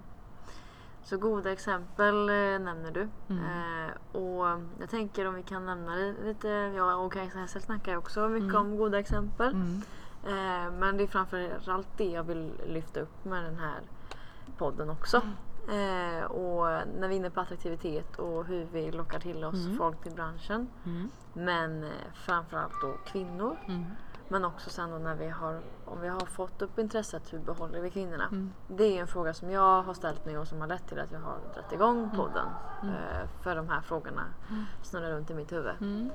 Speaker 1: Så goda exempel eh, nämner du.
Speaker 2: Mm.
Speaker 1: Eh, och jag tänker om vi kan nämna li- lite, jag och Kajsa Hessel snackar också mycket
Speaker 2: Mm.
Speaker 1: om goda exempel.
Speaker 2: Mm.
Speaker 1: Eh, men det är framförallt det jag vill lyfta upp med den här podden också.
Speaker 2: Mm.
Speaker 1: Eh, och när vi är inne på attraktivitet och hur vi lockar till oss
Speaker 2: Mm.
Speaker 1: folk till branschen.
Speaker 2: Mm.
Speaker 1: Men eh, framförallt då kvinnor.
Speaker 2: Mm.
Speaker 1: Men också sen då när vi har, om vi har fått upp intresset, hur behåller vi kvinnorna?
Speaker 2: Mm.
Speaker 1: Det är en fråga som jag har ställt mig och som har lett till att jag har dragit igång podden.
Speaker 2: Mm.
Speaker 1: Eh, för de här frågorna snurrar runt i mitt huvud.
Speaker 2: Mm.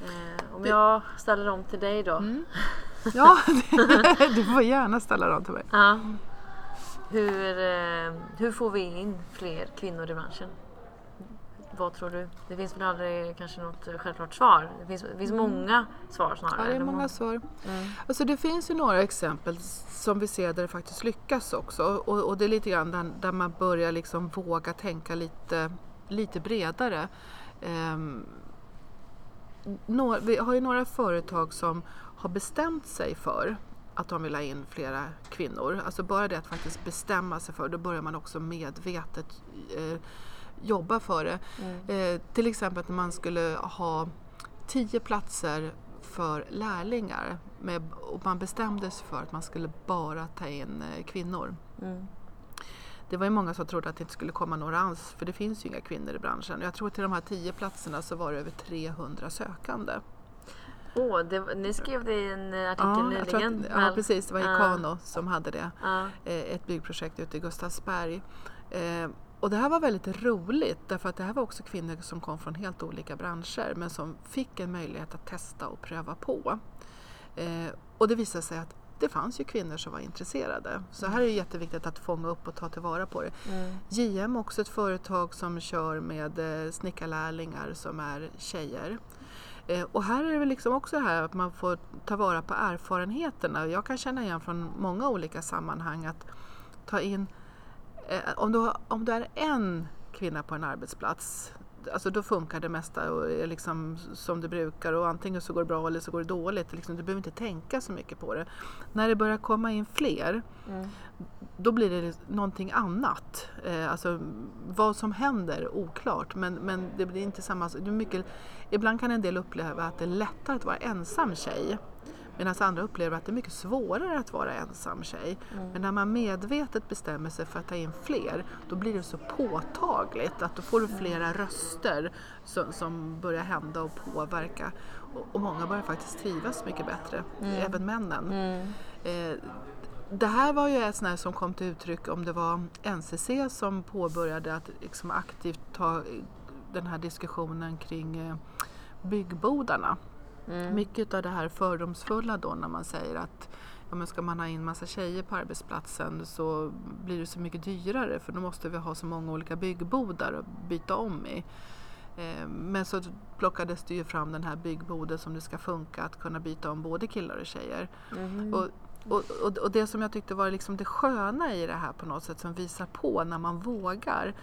Speaker 1: Eh, om
Speaker 2: Det-
Speaker 1: jag ställer dem till dig då.
Speaker 2: Mm. Ja, du får gärna ställa dem till mig.
Speaker 1: Ja. Hur, eh, hur får vi in fler kvinnor i branschen? Vad tror du? Det finns väl aldrig kanske något självklart svar? Det finns, det finns många svar snarare.
Speaker 2: Ja, det är många svar.
Speaker 1: Mm.
Speaker 2: Alltså det finns ju några exempel som vi ser där det faktiskt lyckas också. Och, och det är lite grann där, där man börjar liksom våga tänka lite, lite bredare. Ehm, några, vi har ju några företag som har bestämt sig för att de vill ha in flera kvinnor. Alltså bara det att faktiskt bestämma sig för, då börjar man också medvetet eh, jobba för det.
Speaker 1: Mm.
Speaker 2: Eh, till exempel att man skulle ha tio platser för lärlingar med, och man bestämde sig för att man skulle bara ta in eh, kvinnor.
Speaker 1: Mm.
Speaker 2: Det var ju många som trodde att det inte skulle komma några alls för det finns ju inga kvinnor i branschen. Jag tror att till de här tio platserna så var det över 300 sökande.
Speaker 1: Åh, det, ni skrev det i en eh, artikel
Speaker 2: tror
Speaker 1: nyligen.
Speaker 2: att, ja precis, det var
Speaker 1: Ja.
Speaker 2: Ikano som hade det.
Speaker 1: Ja.
Speaker 2: eh, ett byggprojekt ute i Gustavsberg. Eh, och det här var väldigt roligt därför att det här var också kvinnor som kom från helt olika branscher men som fick en möjlighet att testa och pröva på. Eh, och det visade sig att det fanns ju kvinnor som var intresserade. Så här är det jätteviktigt att fånga upp och ta tillvara på det.
Speaker 1: Mm.
Speaker 2: JM är också ett företag som kör med eh, snickarlärlingar som är tjejer. Eh, och här är det väl liksom också det här att man får ta vara på erfarenheterna. Jag kan känna igen från många olika sammanhang att ta in, eh, om, du, om du är en kvinna på en arbetsplats Alltså då funkar det mesta och är liksom som det brukar och antingen så går det bra eller så går det dåligt. Liksom, du behöver inte tänka så mycket på det. När det börjar komma in fler
Speaker 1: Mm.
Speaker 2: då blir det någonting annat. Eh, alltså vad som händer oklart men, men det blir inte samma. Det är mycket, ibland kan en del uppleva att det är lättare att vara ensam tjej medan andra upplever att det är mycket svårare att vara ensam tjej.
Speaker 1: Mm.
Speaker 2: Men när man medvetet bestämmer sig för att ta in fler då blir det så påtagligt att då får du flera röster som, som börjar hända och påverka. Och, och många börjar faktiskt trivas mycket bättre, även männen.
Speaker 1: Mm.
Speaker 2: Eh, det här var ju ett sånt som kom till uttryck om det var NCC som påbörjade att liksom aktivt ta eh, den här diskussionen kring eh, byggbodarna.
Speaker 1: Mm.
Speaker 2: Mycket av det här fördomsfulla då när man säger att ja, men ska man ha in massa tjejer på arbetsplatsen så blir det så mycket dyrare för då måste vi ha så många olika byggbodar att byta om i. Eh, Men så plockades det ju fram den här byggboden som det ska funka att kunna byta om både killar och tjejer. Och, och, och, och det som jag tyckte var liksom det sköna i det här på något sätt som visar på när man vågar.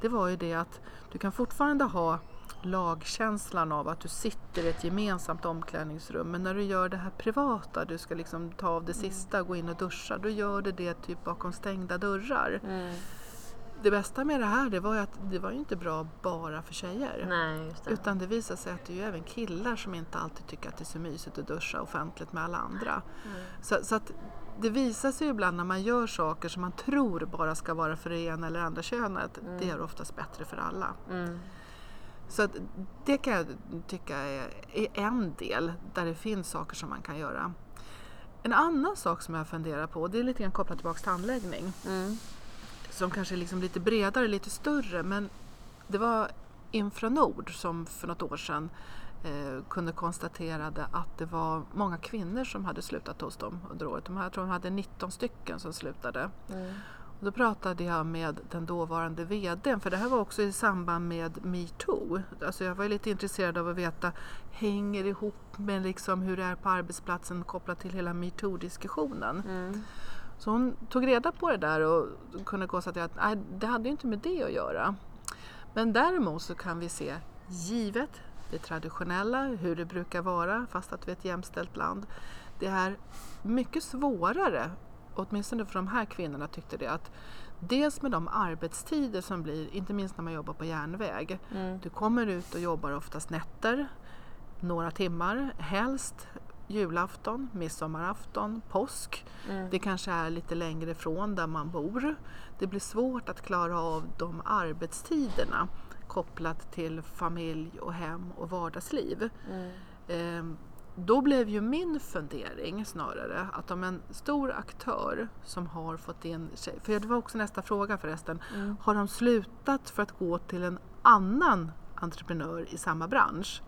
Speaker 2: Det var ju det att du kan fortfarande ha lagkänslan av att du sitter i ett gemensamt omklädningsrum men när du gör det här privata, du ska liksom ta av det sista och gå in och duscha, då gör du det typ bakom stängda dörrar.
Speaker 1: Mm.
Speaker 2: Det bästa med det här det var ju att det var ju inte bra bara för tjejer.
Speaker 1: Nej, just det.
Speaker 2: Utan det visar sig att det är ju även killar som inte alltid tycker att det är så mysigt att duscha offentligt med alla andra.
Speaker 1: Mm.
Speaker 2: Så, så att det visar sig ibland när man gör saker som man tror bara ska vara för det ena eller andra könet. Det är oftast bättre för alla.
Speaker 1: Mm.
Speaker 2: Så att det kan jag tycka är, är en del där det finns saker som man kan göra. En annan sak som jag funderar på, det är lite grann kopplat tillbaka till anläggning
Speaker 1: Mm.
Speaker 2: som kanske är liksom lite bredare, lite större. Men det var Infranord som för något år sedan eh, kunde konstaterade att det var många kvinnor som hade slutat hos dem under året. De här, jag tror de hade 19 stycken som slutade.
Speaker 1: Mm.
Speaker 2: Då pratade jag med den dåvarande VDn, för det här var också i samband med metoo. Alltså jag var lite intresserad av att veta, hänger det ihop med liksom hur det är på arbetsplatsen kopplat till hela metoo-diskussionen?
Speaker 1: Mm.
Speaker 2: Så hon tog reda på det där och kunde konstatera att nej, det hade ju inte med det att göra. Men däremot så kan vi se, givet det traditionella, hur det brukar vara, fast att vi är ett jämställt land, det är mycket svårare, åtminstone för de här kvinnorna tyckte det, att dels med de arbetstider som blir, inte minst när man jobbar på järnväg,
Speaker 1: Mm.
Speaker 2: du kommer ut och jobbar oftast nätter, några timmar, helst julafton, midsommarafton, påsk.
Speaker 1: Mm.
Speaker 2: Det kanske är lite längre ifrån där man bor. Det blir svårt att klara av de arbetstiderna kopplat till familj och hem och vardagsliv.
Speaker 1: Mm.
Speaker 2: Ehm, då blev ju min fundering snarare att om en stor aktör som har fått in för det var också nästa fråga förresten,
Speaker 1: Mm.
Speaker 2: har de slutat för att gå till en annan entreprenör i samma bransch?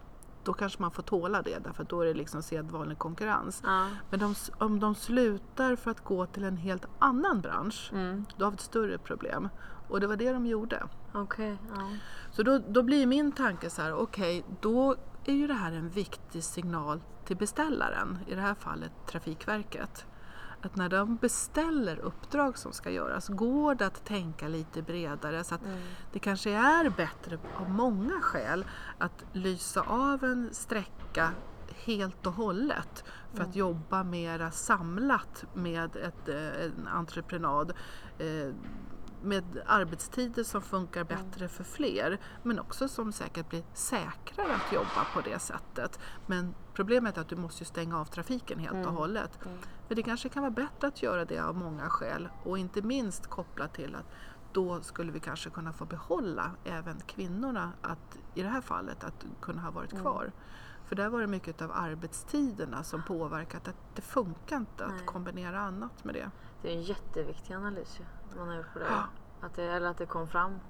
Speaker 2: Då kanske man får tåla det därför att då är det liksom sedvanlig konkurrens.
Speaker 1: Ja.
Speaker 2: Men de, om de slutar för att gå till en helt annan bransch,
Speaker 1: Mm.
Speaker 2: då har vi ett större problem. Och det var det de gjorde.
Speaker 1: Okej. Ja.
Speaker 2: Så då, då blir min tanke så här, okej, då är ju det här en viktig signal till beställaren, i det här fallet Trafikverket. att när de beställer uppdrag som ska göras, går det att tänka lite bredare så att
Speaker 1: Mm.
Speaker 2: det kanske är bättre av många skäl att lysa av en sträcka helt och hållet för att jobba mera samlat med ett, eh, en entreprenad eh, med arbetstider som funkar bättre för fler men också som säkert blir säkrare att jobba på det sättet. Men problemet är att du måste stänga av trafiken helt och
Speaker 1: Mm.
Speaker 2: hållet.
Speaker 1: Mm.
Speaker 2: För det kanske kan vara bättre att göra det av många skäl och inte minst kopplat till att då skulle vi kanske kunna få behålla även kvinnorna att, i det här fallet att kunna ha varit
Speaker 1: Mm.
Speaker 2: kvar. För där var det mycket av arbetstiderna som påverkat att det funkar inte
Speaker 1: Nej.
Speaker 2: att kombinera annat med det.
Speaker 1: Det är en jätteviktig analys ju, man har gjort på det.
Speaker 2: Ja.
Speaker 1: Att det. Eller att det kom fram.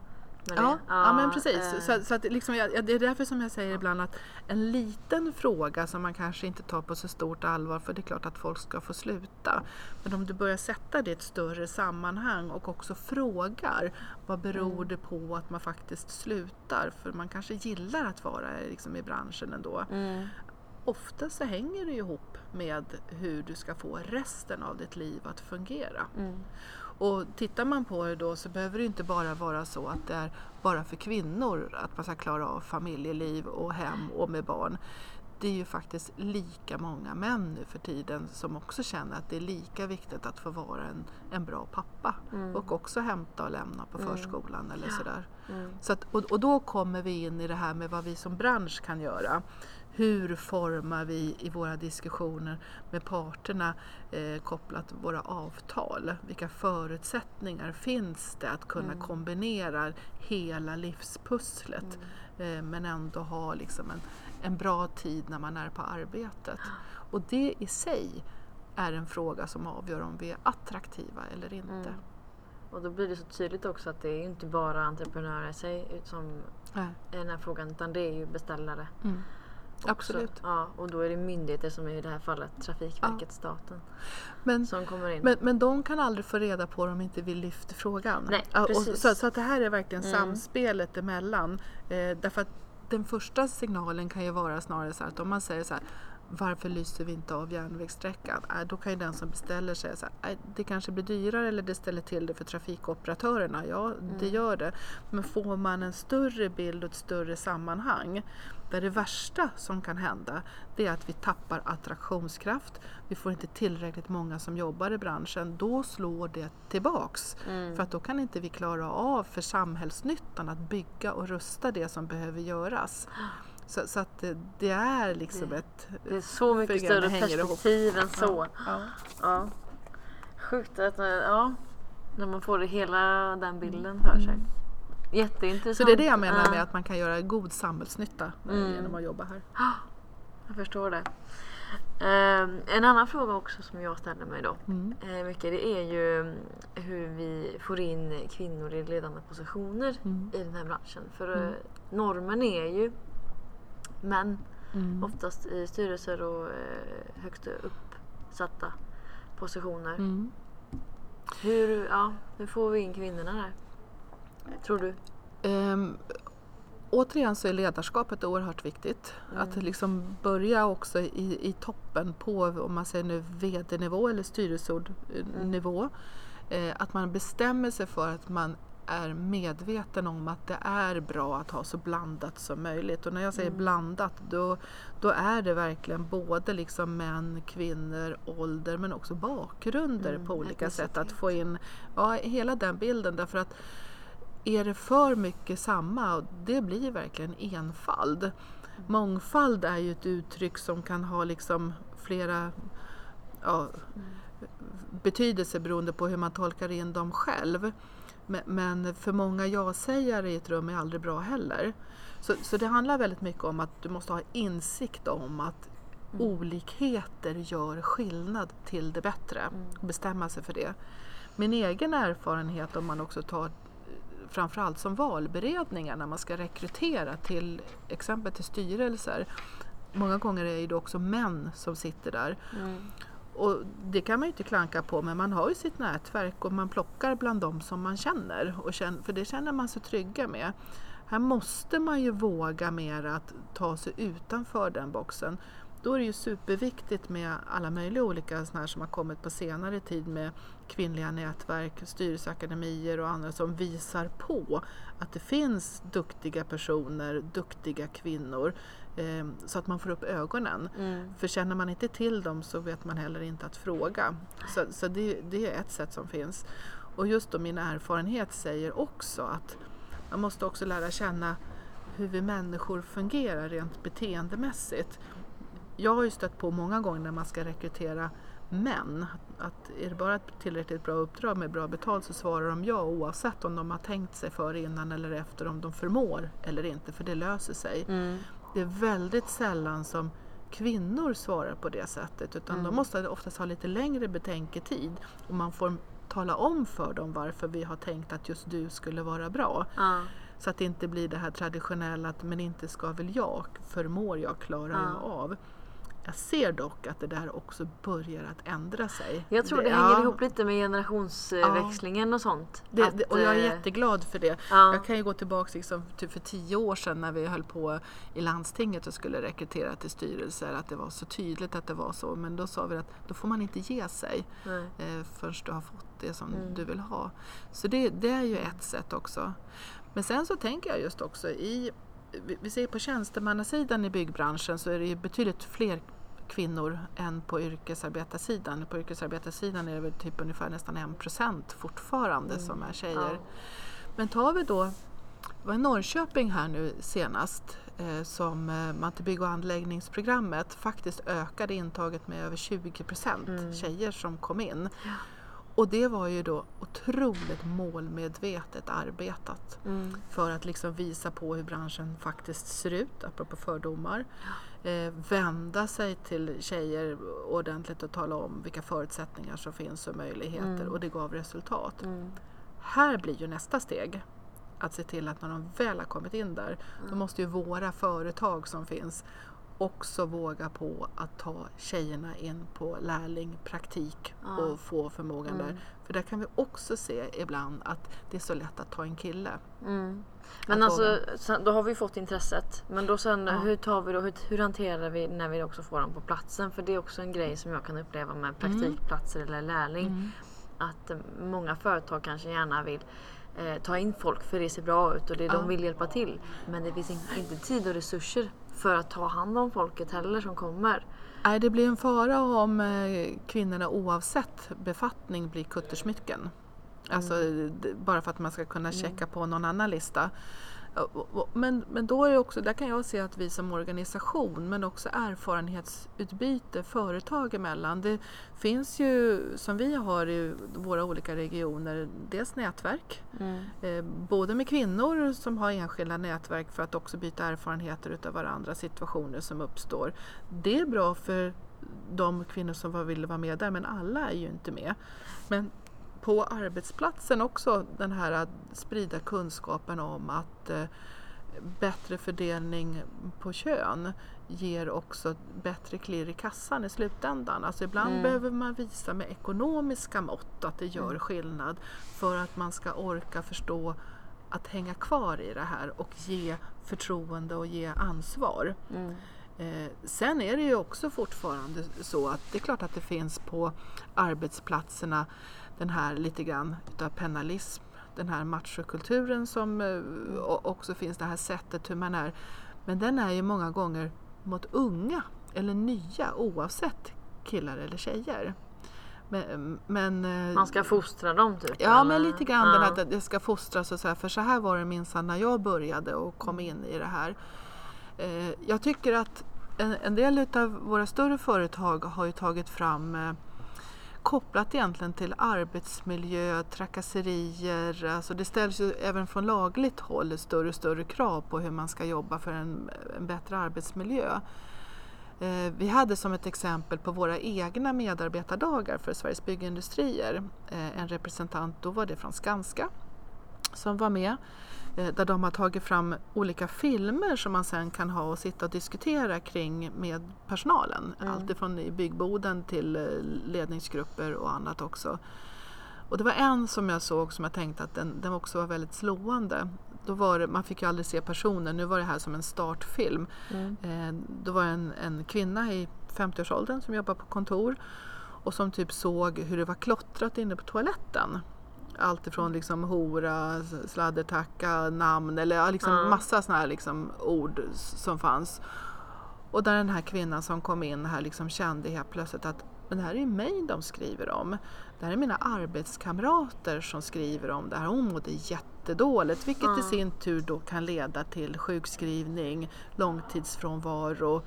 Speaker 2: Ja,
Speaker 1: det.
Speaker 2: ja, men precis.
Speaker 1: eh,
Speaker 2: Så, så att liksom, jag, det är därför som jag säger ibland att en liten fråga som man kanske inte tar på så stort allvar för det är klart att folk ska få sluta. Men om du börjar sätta det i ett större sammanhang och också frågar vad beror
Speaker 1: Mm.
Speaker 2: det på att man faktiskt slutar? För man kanske gillar att vara liksom, i branschen ändå.
Speaker 1: Mm.
Speaker 2: Ofta så hänger det ihop med hur du ska få resten av ditt liv att fungera.
Speaker 1: Mm.
Speaker 2: Och tittar man på det då så behöver det inte bara vara så att det är bara för kvinnor att man ska klara av familjeliv och hem och med barn. Det är ju faktiskt lika många män nu för tiden som också känner att det är lika viktigt att få vara en, en bra pappa
Speaker 1: Mm.
Speaker 2: och också hämta och lämna på
Speaker 1: Mm.
Speaker 2: förskolan eller sådär.
Speaker 1: Mm.
Speaker 2: Så att, och, och då kommer vi in i det här med vad vi som bransch kan göra. Hur formar vi i våra diskussioner med parterna eh, kopplat våra avtal? Vilka förutsättningar finns det att kunna
Speaker 1: Mm.
Speaker 2: kombinera hela livspusslet
Speaker 1: Mm.
Speaker 2: eh, men ändå ha liksom en, en bra tid när man är på arbetet? Och det i sig är en fråga som avgör om vi är attraktiva eller inte.
Speaker 1: Mm. Och då blir det så tydligt också att det är inte bara entreprenörer i sig som
Speaker 2: Nej.
Speaker 1: är den här frågan utan det är ju beställare.
Speaker 2: Mm.
Speaker 1: Också.
Speaker 2: Absolut.
Speaker 1: Ja, och då är det myndigheter som är i det här fallet Trafikverket, staten,
Speaker 2: Men
Speaker 1: som kommer in.
Speaker 2: Men, men de kan aldrig få reda på det om inte vi lyfter frågan.
Speaker 1: Nej,
Speaker 2: Ja, och
Speaker 1: precis.
Speaker 2: så, så att det här är verkligen
Speaker 1: Mm.
Speaker 2: samspelet emellan. Eh, därför att den första signalen kan ju vara snarare så att om man säger så här varför lyser vi inte av järnvägssträckan? Äh, då kan ju den som beställer säga så här, äh, det kanske blir dyrare eller det ställer till det för trafikoperatörerna. Ja, det
Speaker 1: Mm.
Speaker 2: gör det. Men får man en större bild och ett större sammanhang där det värsta som kan hända det är att vi tappar attraktionskraft. Vi får inte tillräckligt många som jobbar i branschen. Då slår det tillbaks.
Speaker 1: Mm.
Speaker 2: För att då kan inte vi klara av för samhällsnyttan att bygga och rusta det som behöver göras. Så, så att det, det är liksom ett...
Speaker 1: det är så mycket större perspektiv än så.
Speaker 2: Ja.
Speaker 1: Ja. Sjukt att, eh, ja, när man får hela den bilden för sig. Jätteintressant.
Speaker 2: Så det är det jag menar med att man kan göra god samhällsnytta eh,
Speaker 1: Mm.
Speaker 2: genom att jobba här.
Speaker 1: Jag förstår det. Ehm, en annan fråga också som jag ställer mig då.
Speaker 2: Mm.
Speaker 1: eh, mycket, det är ju mm, hur vi får in kvinnor i ledande positioner
Speaker 2: Mm.
Speaker 1: i den här branschen. För
Speaker 2: Mm.
Speaker 1: eh, normen är ju män,
Speaker 2: Mm.
Speaker 1: oftast i styrelser och högst uppsatta positioner.
Speaker 2: Mm.
Speaker 1: Hur, ja, hur får vi in kvinnorna där? Tror du?
Speaker 2: Ehm, återigen så är ledarskapet oerhört viktigt.
Speaker 1: Mm.
Speaker 2: Att liksom börja också i, i toppen på, om man säger nu VD-nivå eller styrelseordnivå. Eh, att man bestämmer sig för att man är medveten om att det är bra att ha så blandat som möjligt. Och när jag säger
Speaker 1: Mm.
Speaker 2: blandat då, då är det verkligen både liksom män, kvinnor, ålder men också bakgrunder
Speaker 1: Mm,
Speaker 2: på olika sätt. Att få in ja, hela den bilden. Därför att är det för mycket samma, det blir verkligen enfald. Mångfald är ju ett uttryck som kan ha liksom flera ja, betydelser beroende på hur man tolkar in dem själv. Men, för många ja-sägare i ett rum är aldrig bra heller. Så, så det handlar väldigt mycket om att du måste ha insikt om att
Speaker 1: Mm.
Speaker 2: olikheter gör skillnad till det bättre.
Speaker 1: Mm.
Speaker 2: Bestämma sig för det. Min egen erfarenhet om man också tar framförallt som valberedningar när man ska rekrytera till exempel till styrelser. Många gånger är det också män som sitter där.
Speaker 1: Mm.
Speaker 2: Och det kan man ju inte klanka på men man har ju sitt nätverk och man plockar bland dem som man känner. Och känner för det känner man sig trygga med. Här måste man ju våga mer att ta sig utanför den boxen. Då är det ju superviktigt med alla möjliga olika såna här som har kommit på senare tid med kvinnliga nätverk, styrelseakademier och andra som visar på att det finns duktiga personer, duktiga kvinnor eh, så att man får upp ögonen.
Speaker 1: Mm.
Speaker 2: För känner man inte till dem så vet man heller inte att fråga. Så, så det, det är ett sätt som finns. Och just då min erfarenhet säger också att man måste också lära känna hur vi människor fungerar rent beteendemässigt. Jag har ju stött på många gånger när man ska rekrytera män att är det bara ett tillräckligt bra uppdrag med bra betalt så svarar de ja oavsett om de har tänkt sig för innan eller efter om de förmår eller inte för det löser sig.
Speaker 1: Mm.
Speaker 2: Det är väldigt sällan som kvinnor svarar på det sättet utan
Speaker 1: Mm.
Speaker 2: de måste oftast ha lite längre betänketid och man får tala om för dem varför vi har tänkt att just du skulle vara bra.
Speaker 1: Ja.
Speaker 2: Så att det inte blir det här traditionella att men inte ska väl jag, förmår jag, klarar
Speaker 1: Ja.
Speaker 2: jag av. Jag ser dock att det där också börjar att ändra sig.
Speaker 1: Jag tror det,
Speaker 2: ja,
Speaker 1: hänger ihop lite med generationsväxlingen och sånt.
Speaker 2: Det,
Speaker 1: Att,
Speaker 2: det, och jag är
Speaker 1: eh,
Speaker 2: jätteglad för det.
Speaker 1: Ja.
Speaker 2: Jag kan ju gå tillbaka liksom, typ för tio år sedan när vi höll på i landstinget och skulle rekrytera till styrelser att det var så tydligt att det var så. Men då sa vi att då får man inte ge sig eh, förrän du har fått det som
Speaker 1: Mm.
Speaker 2: du vill ha. Så det, det är ju ett sätt också. Men sen så tänker jag just också i, vi- ser på tjänstemannasidan i byggbranschen så är det betydligt fler kvinnor än på yrkesarbetarsidan. På yrkesarbetarsidan är det väl typ ungefär nästan en procent fortfarande
Speaker 1: Mm.
Speaker 2: som är tjejer.
Speaker 1: Ja.
Speaker 2: Men tar vi då, det var i Norrköping här nu senast eh, som eh, man till bygg och anläggningsprogrammet faktiskt ökade intaget med över 20 procent
Speaker 1: Mm.
Speaker 2: tjejer som kom in.
Speaker 1: Ja.
Speaker 2: Och det var ju då otroligt målmedvetet arbetat
Speaker 1: Mm.
Speaker 2: för att liksom visa på hur branschen faktiskt ser ut, apropå fördomar. Eh, vända sig till tjejer ordentligt och tala om vilka förutsättningar som finns och möjligheter
Speaker 1: Mm.
Speaker 2: och det gav resultat.
Speaker 1: Mm.
Speaker 2: Här blir ju nästa steg att se till att när de väl har kommit in där, då
Speaker 1: Mm.
Speaker 2: måste ju våra företag som finns också våga på att ta tjejerna in på lärling, praktik
Speaker 1: Ja.
Speaker 2: och få förmågan
Speaker 1: Mm.
Speaker 2: där. För där kan vi också se ibland att det är så lätt att ta en kille.
Speaker 1: Mm. Men
Speaker 2: Att
Speaker 1: alltså, sen, då har vi fått intresset. Men då sen,
Speaker 2: Ja.
Speaker 1: hur tar vi då, hur, hur hanterar vi när vi också får dem på platsen? För det är också en grej som jag kan uppleva med praktikplatser eller lärling.
Speaker 2: Mm.
Speaker 1: Att eh, många företag kanske gärna vill eh, ta in folk för det ser bra ut och det,
Speaker 2: Ja.
Speaker 1: de vill hjälpa till. Men det finns in, inte tid och resurser för att ta hand om folket heller som kommer.
Speaker 2: Nej, det blir en fara om eh, kvinnorna oavsett befattning blir kuttersmycken. Alltså d- bara för att man ska kunna checka på någon annan lista. Men, men då är också, där kan jag se att vi som organisation men också erfarenhetsutbyte företag emellan. Det finns ju som vi har i våra olika regioner dels nätverk Eh, både med kvinnor som har enskilda nätverk för att också byta erfarenheter utav varandra, situationer som uppstår. Det är bra för de kvinnor som vill vara med där men alla är ju inte med. Men på arbetsplatsen också den här att sprida kunskapen om att eh, bättre fördelning på kön ger också bättre klirr i kassan i slutändan. Alltså ibland
Speaker 1: Mm.
Speaker 2: behöver man visa med ekonomiska mått att det gör
Speaker 1: Mm.
Speaker 2: skillnad för att man ska orka förstå att hänga kvar i det här och ge förtroende och ge ansvar.
Speaker 1: Mm.
Speaker 2: Eh, sen är det ju också fortfarande så att det är klart att det finns på arbetsplatserna den här lite grann utav penalism, den här machokulturen som eh, också finns, det här sättet hur man är. Men den är ju många gånger mot unga eller nya oavsett killar eller tjejer. Men, men, eh,
Speaker 1: Man ska fostra dem typ?
Speaker 2: Ja, men
Speaker 1: eller?
Speaker 2: lite grann
Speaker 1: Ja.
Speaker 2: att det ska fostras och så här, för så här var det minsann när jag började och kom in i det här. Eh, jag tycker att en, en del av våra större företag har ju tagit fram kopplat egentligen till arbetsmiljö, trakasserier, alltså det ställs ju även från lagligt håll större och större krav på hur man ska jobba för en, en bättre arbetsmiljö. Eh, Vi hade som ett exempel på våra egna medarbetardagar för Sveriges Byggindustrier eh, en representant, då var det från Skanska, som var med eh, Där de har tagit fram olika filmer som man sen kan ha och sitta och diskutera kring med personalen.
Speaker 1: Mm.
Speaker 2: Allt ifrån i byggboden till eh, ledningsgrupper och annat också. Och det var en som jag såg som jag tänkte att den, den också var väldigt slående. Då var det, man fick ju aldrig se personen, nu var det här som en startfilm.
Speaker 1: Mm.
Speaker 2: Eh, då var det en, en kvinna i 50-årsåldern som jobbar på kontor och som typ såg hur det var klottrat inne på toaletten. Allt ifrån liksom hora, sladdertacka, namn eller liksom
Speaker 1: Ja.
Speaker 2: massa sådana här liksom ord som fanns. Och där den här kvinnan som kom in här liksom kände helt plötsligt att men det här är ju mig de skriver om. Det här är mina arbetskamrater som skriver om det här. Hon mådde jättedåligt vilket i
Speaker 1: Ja.
Speaker 2: sin tur då kan leda till sjukskrivning, långtidsfrånvaro,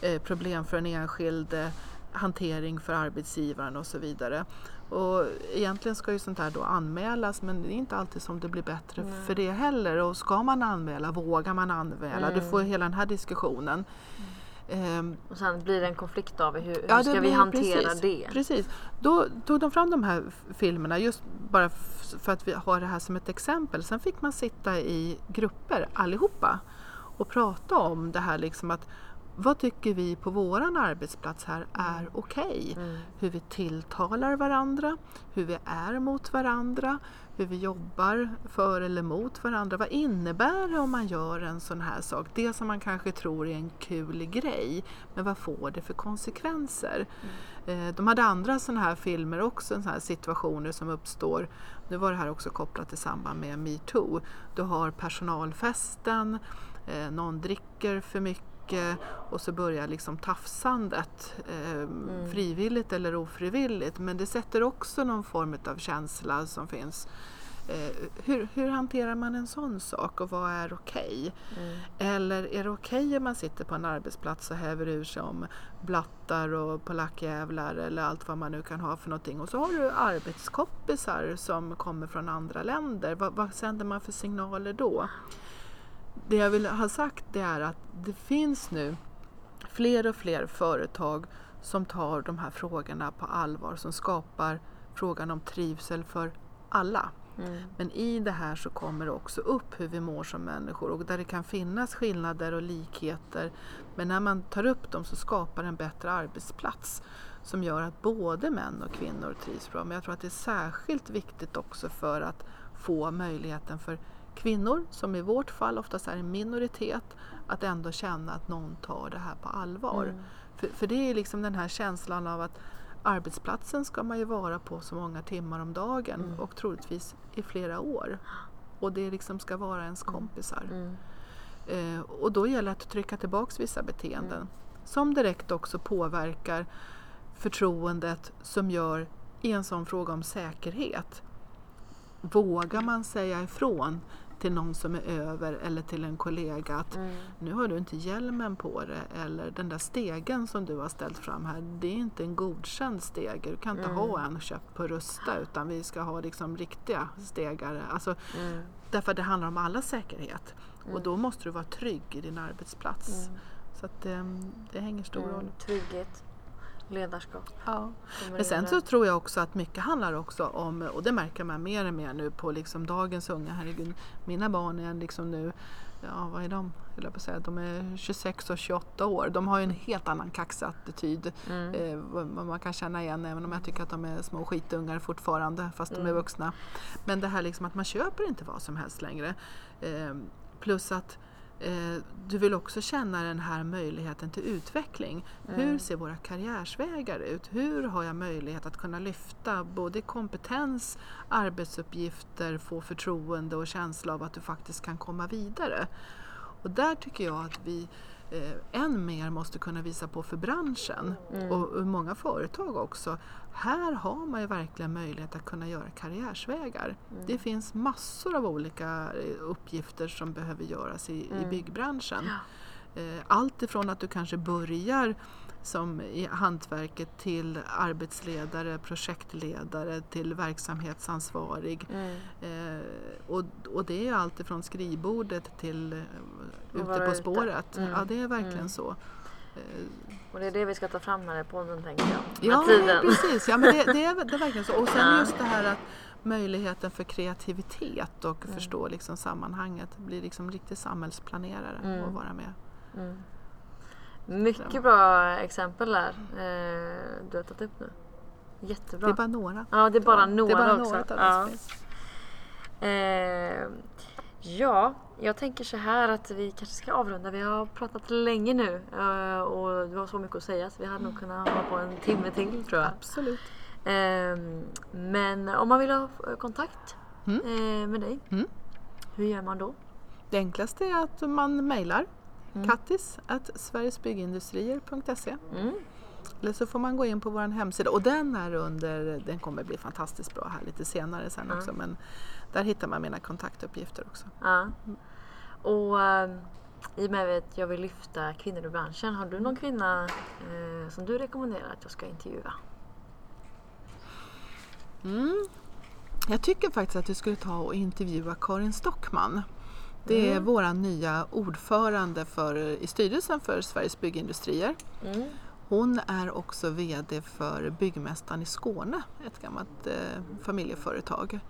Speaker 2: eh, problem för den enskilde, hantering för arbetsgivaren och så vidare. Och egentligen ska ju sånt här då anmälas men det är inte alltid som det blir bättre
Speaker 1: Nej.
Speaker 2: för det heller. Och ska man anmäla, vågar man anmäla? Du
Speaker 1: Mm.
Speaker 2: får hela den här diskussionen. Ehm,
Speaker 1: Och sen blir det en konflikt av hur, hur
Speaker 2: Ja,
Speaker 1: ska vi hantera
Speaker 2: precis,
Speaker 1: det?
Speaker 2: Precis. Då tog de fram de här filmerna just bara för att vi har det här som ett exempel. Sen fick man sitta i grupper allihopa och prata om det här liksom att vad tycker vi på våran arbetsplats här är okej?
Speaker 1: Mm.
Speaker 2: Hur vi tilltalar varandra, hur vi är mot varandra, hur vi jobbar för eller mot varandra. Vad innebär det om man gör en sån här sak? Det som man kanske tror är en kul grej, men vad får det för konsekvenser? Eh, De hade andra sådana här filmer också, sådana här situationer som uppstår. Nu var det här också kopplat i samband med metoo. Du har personalfesten, eh, någon dricker för mycket och så börjar liksom tafsandet. Eh, Frivilligt eller ofrivilligt. Men det sätter också någon form av känsla som finns. Eh, hur, hur hanterar man en sån sak och vad är okej?
Speaker 1: Mm.
Speaker 2: Eller är det okej om man sitter på en arbetsplats och häver ur sig om blattar och polackjävlar eller allt vad man nu kan ha för någonting. Och så har du arbetskompisar som kommer från andra länder. Vad, vad sänder man för signaler då? Det jag vill ha sagt det är att det finns nu fler och fler företag som tar de här frågorna på allvar, som skapar frågan om trivsel för alla.
Speaker 1: Mm.
Speaker 2: Men i det här så kommer det också upp hur vi mår som människor och där det kan finnas skillnader och likheter. Men när man tar upp dem så skapar en bättre arbetsplats som gör att både män och kvinnor trivs bra. Men jag tror att det är särskilt viktigt också för att få möjligheten för kvinnor, som i vårt fall oftast är en minoritet, att ändå känna att någon tar det här på allvar.
Speaker 1: Mm.
Speaker 2: För, för det är liksom den här känslan av att arbetsplatsen ska man ju vara på så många timmar om dagen
Speaker 1: Mm.
Speaker 2: och troligtvis i flera år. Och det liksom ska vara ens kompisar.
Speaker 1: Mm.
Speaker 2: Eh, och då gäller det att trycka tillbaks vissa beteenden
Speaker 1: Mm.
Speaker 2: som direkt också påverkar förtroendet som gör i en sån fråga om säkerhet. Vågar man säga ifrån till någon som är över eller till en kollega att
Speaker 1: Mm.
Speaker 2: nu har du inte hjälmen på dig eller den där stegen som du har ställt fram här, det är inte en godkänd stege. Du kan inte
Speaker 1: Mm.
Speaker 2: ha en köpt på Rusta utan vi ska ha liksom riktiga stegare. Alltså,
Speaker 1: Mm.
Speaker 2: därför att det handlar om alla säkerhet. Och
Speaker 1: Mm.
Speaker 2: då måste du vara trygg i din arbetsplats.
Speaker 1: Mm.
Speaker 2: Så att ehm, det hänger stor roll.
Speaker 1: Mm. Trygghet, ledarskap.
Speaker 2: Ja. Men sen så tror jag också att mycket handlar också om, och det märker man mer och mer nu på liksom dagens unga, herregud, mina barn är liksom nu, ja vad är de, jag på att säga, de är 26 och 28 år. De har ju en helt annan kaxig attityd,
Speaker 1: Mm.
Speaker 2: eh, vad man kan känna igen även om jag tycker att de är små skitungar fortfarande fast de är
Speaker 1: Mm.
Speaker 2: vuxna. Men det här liksom att man köper inte vad som helst längre. Eh, plus att du vill också känna den här möjligheten till utveckling. Hur
Speaker 1: Mm.
Speaker 2: ser våra karriärsvägar ut? Hur har jag möjlighet att kunna lyfta både kompetens, arbetsuppgifter, få förtroende och känsla av att du faktiskt kan komma vidare? Och där tycker jag att vi eh, än mer måste kunna visa på för branschen
Speaker 1: Mm.
Speaker 2: och, och många företag också. Här har man ju verkligen möjlighet att kunna göra karriärsvägar.
Speaker 1: Mm.
Speaker 2: Det finns massor av olika eh, uppgifter som behöver göras i, i
Speaker 1: Mm.
Speaker 2: byggbranschen. Eh, Allt ifrån att du kanske börjar som i hantverket till arbetsledare, projektledare till verksamhetsansvarig.
Speaker 1: Mm.
Speaker 2: Eh, och, och det är allt ifrån skrivbordet till eh, ute på
Speaker 1: ute.
Speaker 2: spåret.
Speaker 1: Mm.
Speaker 2: Ja, det är verkligen
Speaker 1: Mm.
Speaker 2: så. Eh,
Speaker 1: Och det är det vi ska ta fram här i podden tänker jag.
Speaker 2: Ja, precis. Ja, men det, det, är, det är verkligen så. Och sen
Speaker 1: Ja.
Speaker 2: just det här att möjligheten för kreativitet och
Speaker 1: Mm.
Speaker 2: förstå liksom sammanhanget. Bli liksom riktig samhällsplanerare
Speaker 1: Mm.
Speaker 2: och vara med.
Speaker 1: Mm. Mycket bra exempel där eh, du har tagit upp nu. Jättebra.
Speaker 2: Det är bara några.
Speaker 1: Ja, det är bara några
Speaker 2: det är bara
Speaker 1: också.
Speaker 2: några av
Speaker 1: ja.
Speaker 2: det.
Speaker 1: Eh, Ja, jag tänker så här att vi kanske ska avrunda. Vi har pratat länge nu eh, och det var så mycket att säga så vi hade nog kunnat hålla på en timme till tror jag.
Speaker 2: Absolut.
Speaker 1: Ehm, Men om man vill ha kontakt
Speaker 2: Mm.
Speaker 1: eh, med dig,
Speaker 2: Mm.
Speaker 1: hur gör man då?
Speaker 2: Det enklaste är att man mejlar
Speaker 1: Mm.
Speaker 2: kattis at sverigesbyggindustrier.se
Speaker 1: Mm.
Speaker 2: eller så får man gå in på vår hemsida och den är under, den kommer bli fantastiskt bra här lite senare sen också men där hittar man mina kontaktuppgifter också.
Speaker 1: Ja. Och ehm, i och med att jag vill lyfta kvinnor i branschen, har du någon kvinna eh, som du rekommenderar att jag ska intervjua?
Speaker 2: Mm. Jag tycker faktiskt att du skulle ta och intervjua Karin Stockman. Det är
Speaker 1: Mm.
Speaker 2: vår nya ordförande för, i styrelsen för Sveriges Byggindustrier.
Speaker 1: Mm.
Speaker 2: Hon är också VD för Byggmästaren i Skåne, ett gammalt eh, familjeföretag.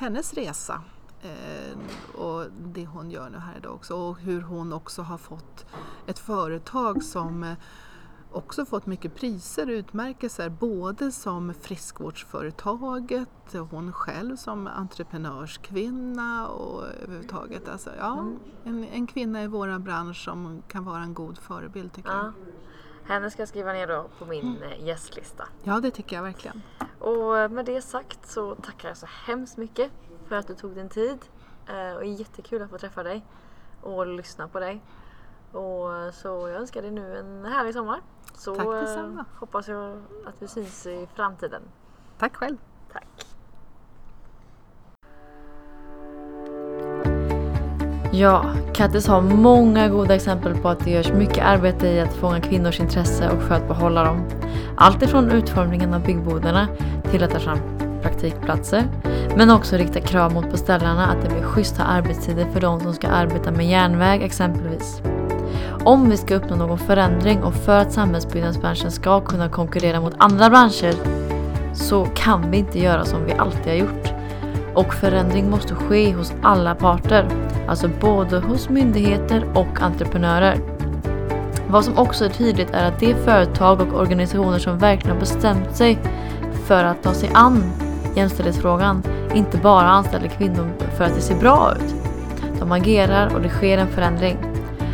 Speaker 2: Hennes resa eh, och det hon gör nu här idag också och hur hon också har fått ett företag som eh, också fått mycket priser och utmärkelser både som friskvårdsföretaget, hon själv som entreprenörskvinna och överhuvudtaget. Alltså, ja,
Speaker 1: Mm.
Speaker 2: en, en kvinna i vår bransch som kan vara en god förebild tycker jag.
Speaker 1: Henne ska jag skriva ner då på min eh, gästlista.
Speaker 2: Ja, det tycker jag verkligen.
Speaker 1: Och eh, med det sagt så tackar jag så hemskt mycket för att du tog din tid. Eh, Och jättekul att få träffa dig och lyssna på dig. Och så jag önskar dig nu en härlig sommar. Så
Speaker 2: Tack detsamma.
Speaker 1: hoppas jag att vi syns i framtiden.
Speaker 2: Tack själv.
Speaker 1: Tack! Ja, Kattis har många goda exempel på att det görs mycket arbete i att fånga kvinnors intresse och för att behålla dem. Allt ifrån utformningen av byggbodarna till att ta fram praktikplatser, men också rikta krav mot beställarna att det blir schyssta arbetstider för de som ska arbeta med järnväg exempelvis. Om vi ska uppnå någon förändring och för att samhällsbyggnadsbranschen ska kunna konkurrera mot andra branscher så kan vi inte göra som vi alltid har gjort. Och förändring måste ske hos alla parter, alltså både hos myndigheter och entreprenörer. Vad som också är tydligt är att de företag och organisationer som verkligen har bestämt sig för att ta sig an jämställdhetsfrågan inte bara anställer kvinnor för att det ser bra ut. De agerar och det sker en förändring.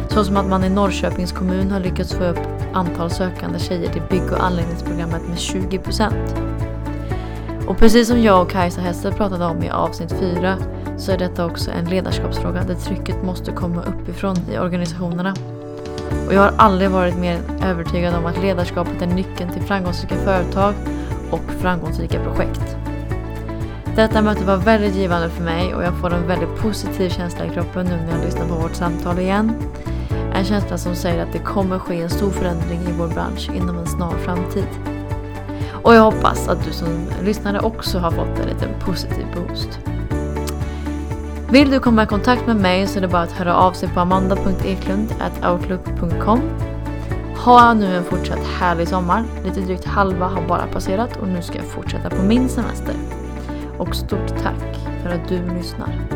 Speaker 1: Så som att man i Norrköpings kommun har lyckats få upp antal sökande tjejer till bygg och anläggningsprogrammet med 20% och precis som jag och Kajsa Hessel pratade om i avsnitt 4 så är detta också en ledarskapsfråga där trycket måste komma uppifrån i organisationerna. Och jag har aldrig varit mer övertygad om att ledarskapet är nyckeln till framgångsrika företag och framgångsrika projekt. Detta möte var väldigt givande för mig och jag får en väldigt positiv känsla i kroppen nu när jag lyssnar på vårt samtal igen. En känsla som säger att det kommer ske en stor förändring i vår bransch inom en snar framtid. Och jag hoppas att du som lyssnare också har fått en liten positiv boost. Vill du komma i kontakt med mig så är det bara att höra av sig på amanda.eklund.outlook.com Ha nu en fortsatt härlig sommar. Lite drygt halva har bara passerat och nu ska jag fortsätta på min semester. Och stort tack för att du lyssnar.